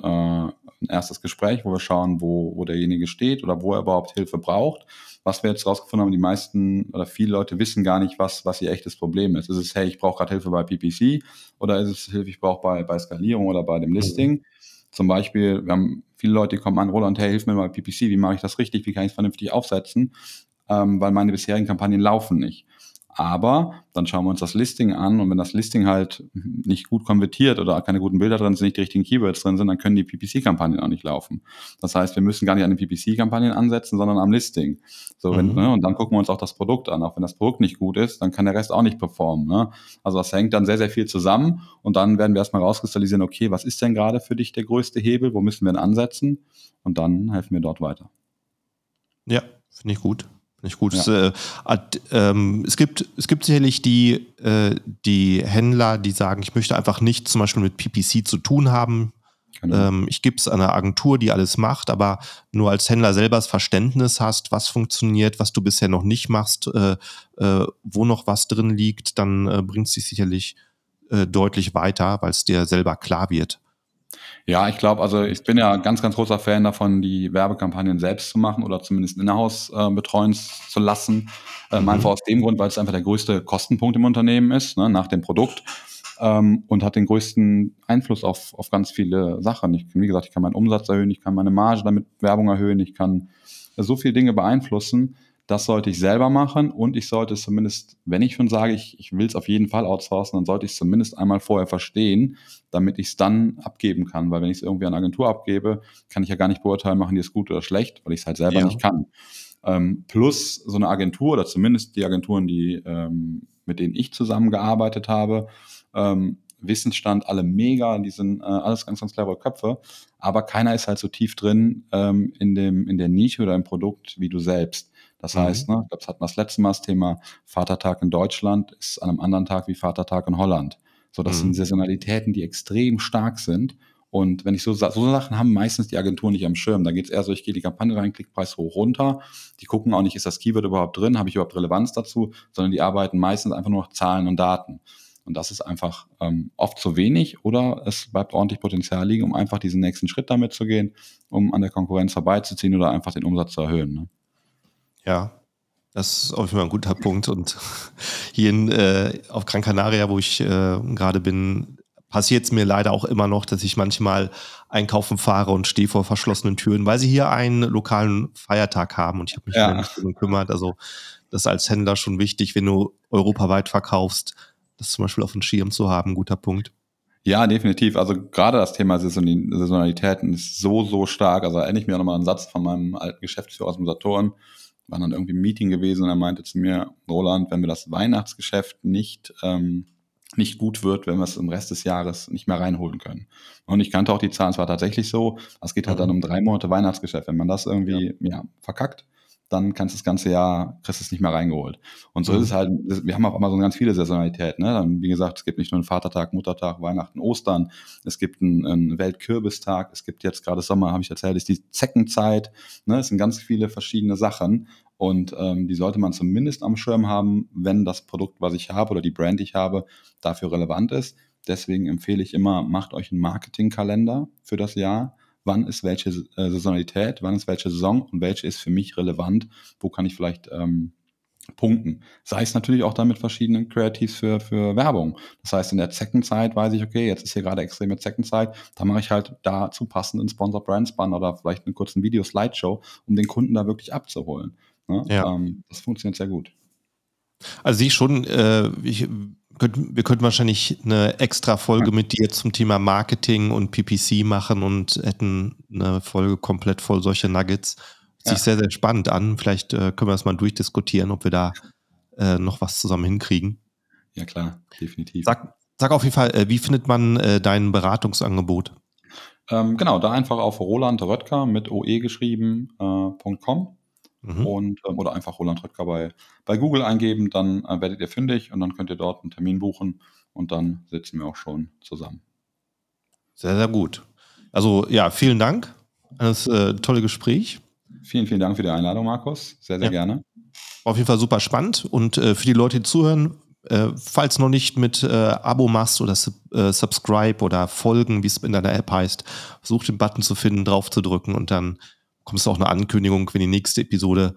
ein erstes Gespräch, wo wir schauen, wo, wo derjenige steht oder wo er überhaupt Hilfe braucht. Was wir jetzt rausgefunden haben, die meisten oder viele Leute wissen gar nicht, was, was ihr echtes Problem ist. Ist es, hey, ich brauche gerade Hilfe bei PPC oder ist es Hilfe, ich brauche bei, bei Skalierung oder bei dem mhm. Listing? Zum Beispiel, wir haben viele Leute, die kommen an, Roland, hey, hilf mir bei PPC, wie mache ich das richtig, wie kann ich es vernünftig aufsetzen, ähm, weil meine bisherigen Kampagnen laufen nicht. Aber dann schauen wir uns das Listing an und wenn das Listing halt nicht gut konvertiert oder keine guten Bilder drin sind, nicht die richtigen Keywords drin sind, dann können die PPC-Kampagnen auch nicht laufen. Das heißt, wir müssen gar nicht an den PPC-Kampagnen ansetzen, sondern am Listing. So, wenn, mhm. ne, und dann gucken wir uns auch das Produkt an. Auch wenn das Produkt nicht gut ist, dann kann der Rest auch nicht performen. Ne? Also das hängt dann sehr, sehr viel zusammen und dann werden wir erstmal rauskristallisieren, okay, was ist denn gerade für dich der größte Hebel? Wo müssen wir denn ansetzen? Und dann helfen wir dort weiter. Ja, finde ich gut. Nicht gut. Ja. Es, äh, ähm, es, gibt, es gibt sicherlich die, äh, die Händler, die sagen, ich möchte einfach nicht zum Beispiel mit PPC zu tun haben. Genau. Ähm, ich gebe es an eine Agentur, die alles macht, aber nur als Händler selber das Verständnis hast, was funktioniert, was du bisher noch nicht machst, äh, äh wo noch was drin liegt, dann äh, bringt es dich sicherlich äh, deutlich weiter, weil es dir selber klar wird. Ja, ich glaube, also ich bin ja ganz, ganz großer Fan davon, die Werbekampagnen selbst zu machen oder zumindest in-house äh, betreuen zu lassen. Ähm, mhm. Einfach aus dem Grund, weil es einfach der größte Kostenpunkt im Unternehmen ist, ne, nach dem Produkt. Ähm, und hat den größten Einfluss auf, auf ganz viele Sachen. Ich, wie gesagt, ich kann meinen Umsatz erhöhen, ich kann meine Marge damit Werbung erhöhen, ich kann so viele Dinge beeinflussen das sollte ich selber machen und ich sollte zumindest, wenn ich schon sage, ich, ich will es auf jeden Fall outsourcen, dann sollte ich es zumindest einmal vorher verstehen, damit ich es dann abgeben kann. Weil wenn ich es irgendwie an eine Agentur abgebe, kann ich ja gar nicht beurteilen, machen die es gut oder schlecht, weil ich es halt selber ja. nicht kann. Ähm, plus so eine Agentur oder zumindest die Agenturen, die ähm, mit denen ich zusammengearbeitet habe, ähm, Wissensstand alle mega, die sind äh, alles ganz, ganz clevere Köpfe, aber keiner ist halt so tief drin ähm, in, dem, in der Nische oder im Produkt wie du selbst. Das mhm. heißt, ne, ich glaube, das hatten wir das letzte Mal das Thema Vatertag in Deutschland ist an einem anderen Tag wie Vatertag in Holland. So, das mhm. sind Saisonalitäten, die extrem stark sind. Und wenn ich so, so Sachen haben meistens die Agenturen nicht am Schirm. Da geht es eher so, ich gehe die Kampagne rein, Klickpreis hoch runter. Die gucken auch nicht, ist das Keyword überhaupt drin, habe ich überhaupt Relevanz dazu, sondern die arbeiten meistens einfach nur nach Zahlen und Daten. Und das ist einfach ähm, oft zu wenig oder es bleibt ordentlich Potenzial liegen, um einfach diesen nächsten Schritt damit zu gehen, um an der Konkurrenz vorbeizuziehen oder einfach den Umsatz zu erhöhen. Ne? Ja, das ist auf jeden Fall ein guter Punkt. Und hier in, äh, auf Gran Canaria, wo ich äh, gerade bin, passiert es mir leider auch immer noch, dass ich manchmal einkaufen fahre und stehe vor verschlossenen Türen, weil sie hier einen lokalen Feiertag haben und ich habe mich ja. nicht darum gekümmert. Also das ist als Händler schon wichtig, wenn du europaweit verkaufst, das zum Beispiel auf dem Schirm zu haben. Guter Punkt. Ja, definitiv. Also gerade das Thema Saisonalitäten ist so, so stark. Also erinnere ich mir auch nochmal einen Satz von meinem alten Geschäftsführer aus dem Saturn war dann irgendwie ein Meeting gewesen und er meinte zu mir, Roland, wenn wir das Weihnachtsgeschäft nicht, ähm, nicht gut wird, wenn wir es im Rest des Jahres nicht mehr reinholen können. Und ich kannte auch die Zahlen, es war tatsächlich so, es geht halt mhm. dann um drei Monate Weihnachtsgeschäft. Wenn man das irgendwie ja. ja verkackt, dann kannst du das ganze Jahr, kriegst es nicht mehr reingeholt. Und so mhm. ist es halt, wir haben auf Amazon ganz viele Saisonalitäten. Ne? Dann, wie gesagt, es gibt nicht nur einen Vatertag, Muttertag, Weihnachten, Ostern, es gibt einen, einen Weltkürbistag, es gibt jetzt gerade Sommer, habe ich erzählt, ist die Zeckenzeit. Ne? Es sind ganz viele verschiedene Sachen. Und ähm, die sollte man zumindest am Schirm haben, wenn das Produkt, was ich habe oder die Brand, die ich habe, dafür relevant ist. Deswegen empfehle ich immer, macht euch einen Marketingkalender für das Jahr wann ist welche äh, Saisonalität, wann ist welche Saison und welche ist für mich relevant, wo kann ich vielleicht ähm, punkten. Sei es natürlich auch dann mit verschiedenen Creatives für, für Werbung. Das heißt, in der Zeckenzeit weiß ich, okay, jetzt ist hier gerade extreme Zeckenzeit, da mache ich halt dazu passenden Sponsor Brand Spun oder vielleicht einen kurzen Video-Slideshow, um den Kunden da wirklich abzuholen. Ne? Ja. Ähm, das funktioniert sehr gut. Also sie schon, äh, ich wir könnten wahrscheinlich eine extra Folge mit dir zum Thema Marketing und PPC machen und hätten eine Folge komplett voll solcher Nuggets. Sieht ja. sich sehr, sehr spannend an. Vielleicht äh, können wir das mal durchdiskutieren, ob wir da äh, noch was zusammen hinkriegen. Ja, klar, definitiv. Sag, sag auf jeden Fall, äh, wie findet man dein Beratungsangebot? Ähm, genau, da einfach auf Roland Röttger mit oe geschrieben.com Mhm. Und, ähm, oder einfach Roland Röttger bei, bei Google eingeben, dann äh, werdet ihr fündig und dann könnt ihr dort einen Termin buchen und dann sitzen wir auch schon zusammen. Sehr, sehr gut. Also ja, vielen Dank. Das äh, tolle Gespräch. Vielen, vielen Dank für die Einladung, Markus. Sehr, sehr ja. gerne. Auf jeden Fall super spannend. Und äh, für die Leute, die zuhören, äh, falls noch nicht mit äh, Abo machst oder äh, Subscribe oder Folgen, wie es in deiner App heißt, versuch den Button zu finden, drauf zu drücken und dann kommst du auch eine Ankündigung, wenn die nächste Episode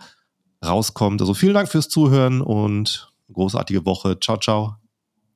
rauskommt. Also vielen Dank fürs Zuhören und großartige Woche. Ciao, ciao.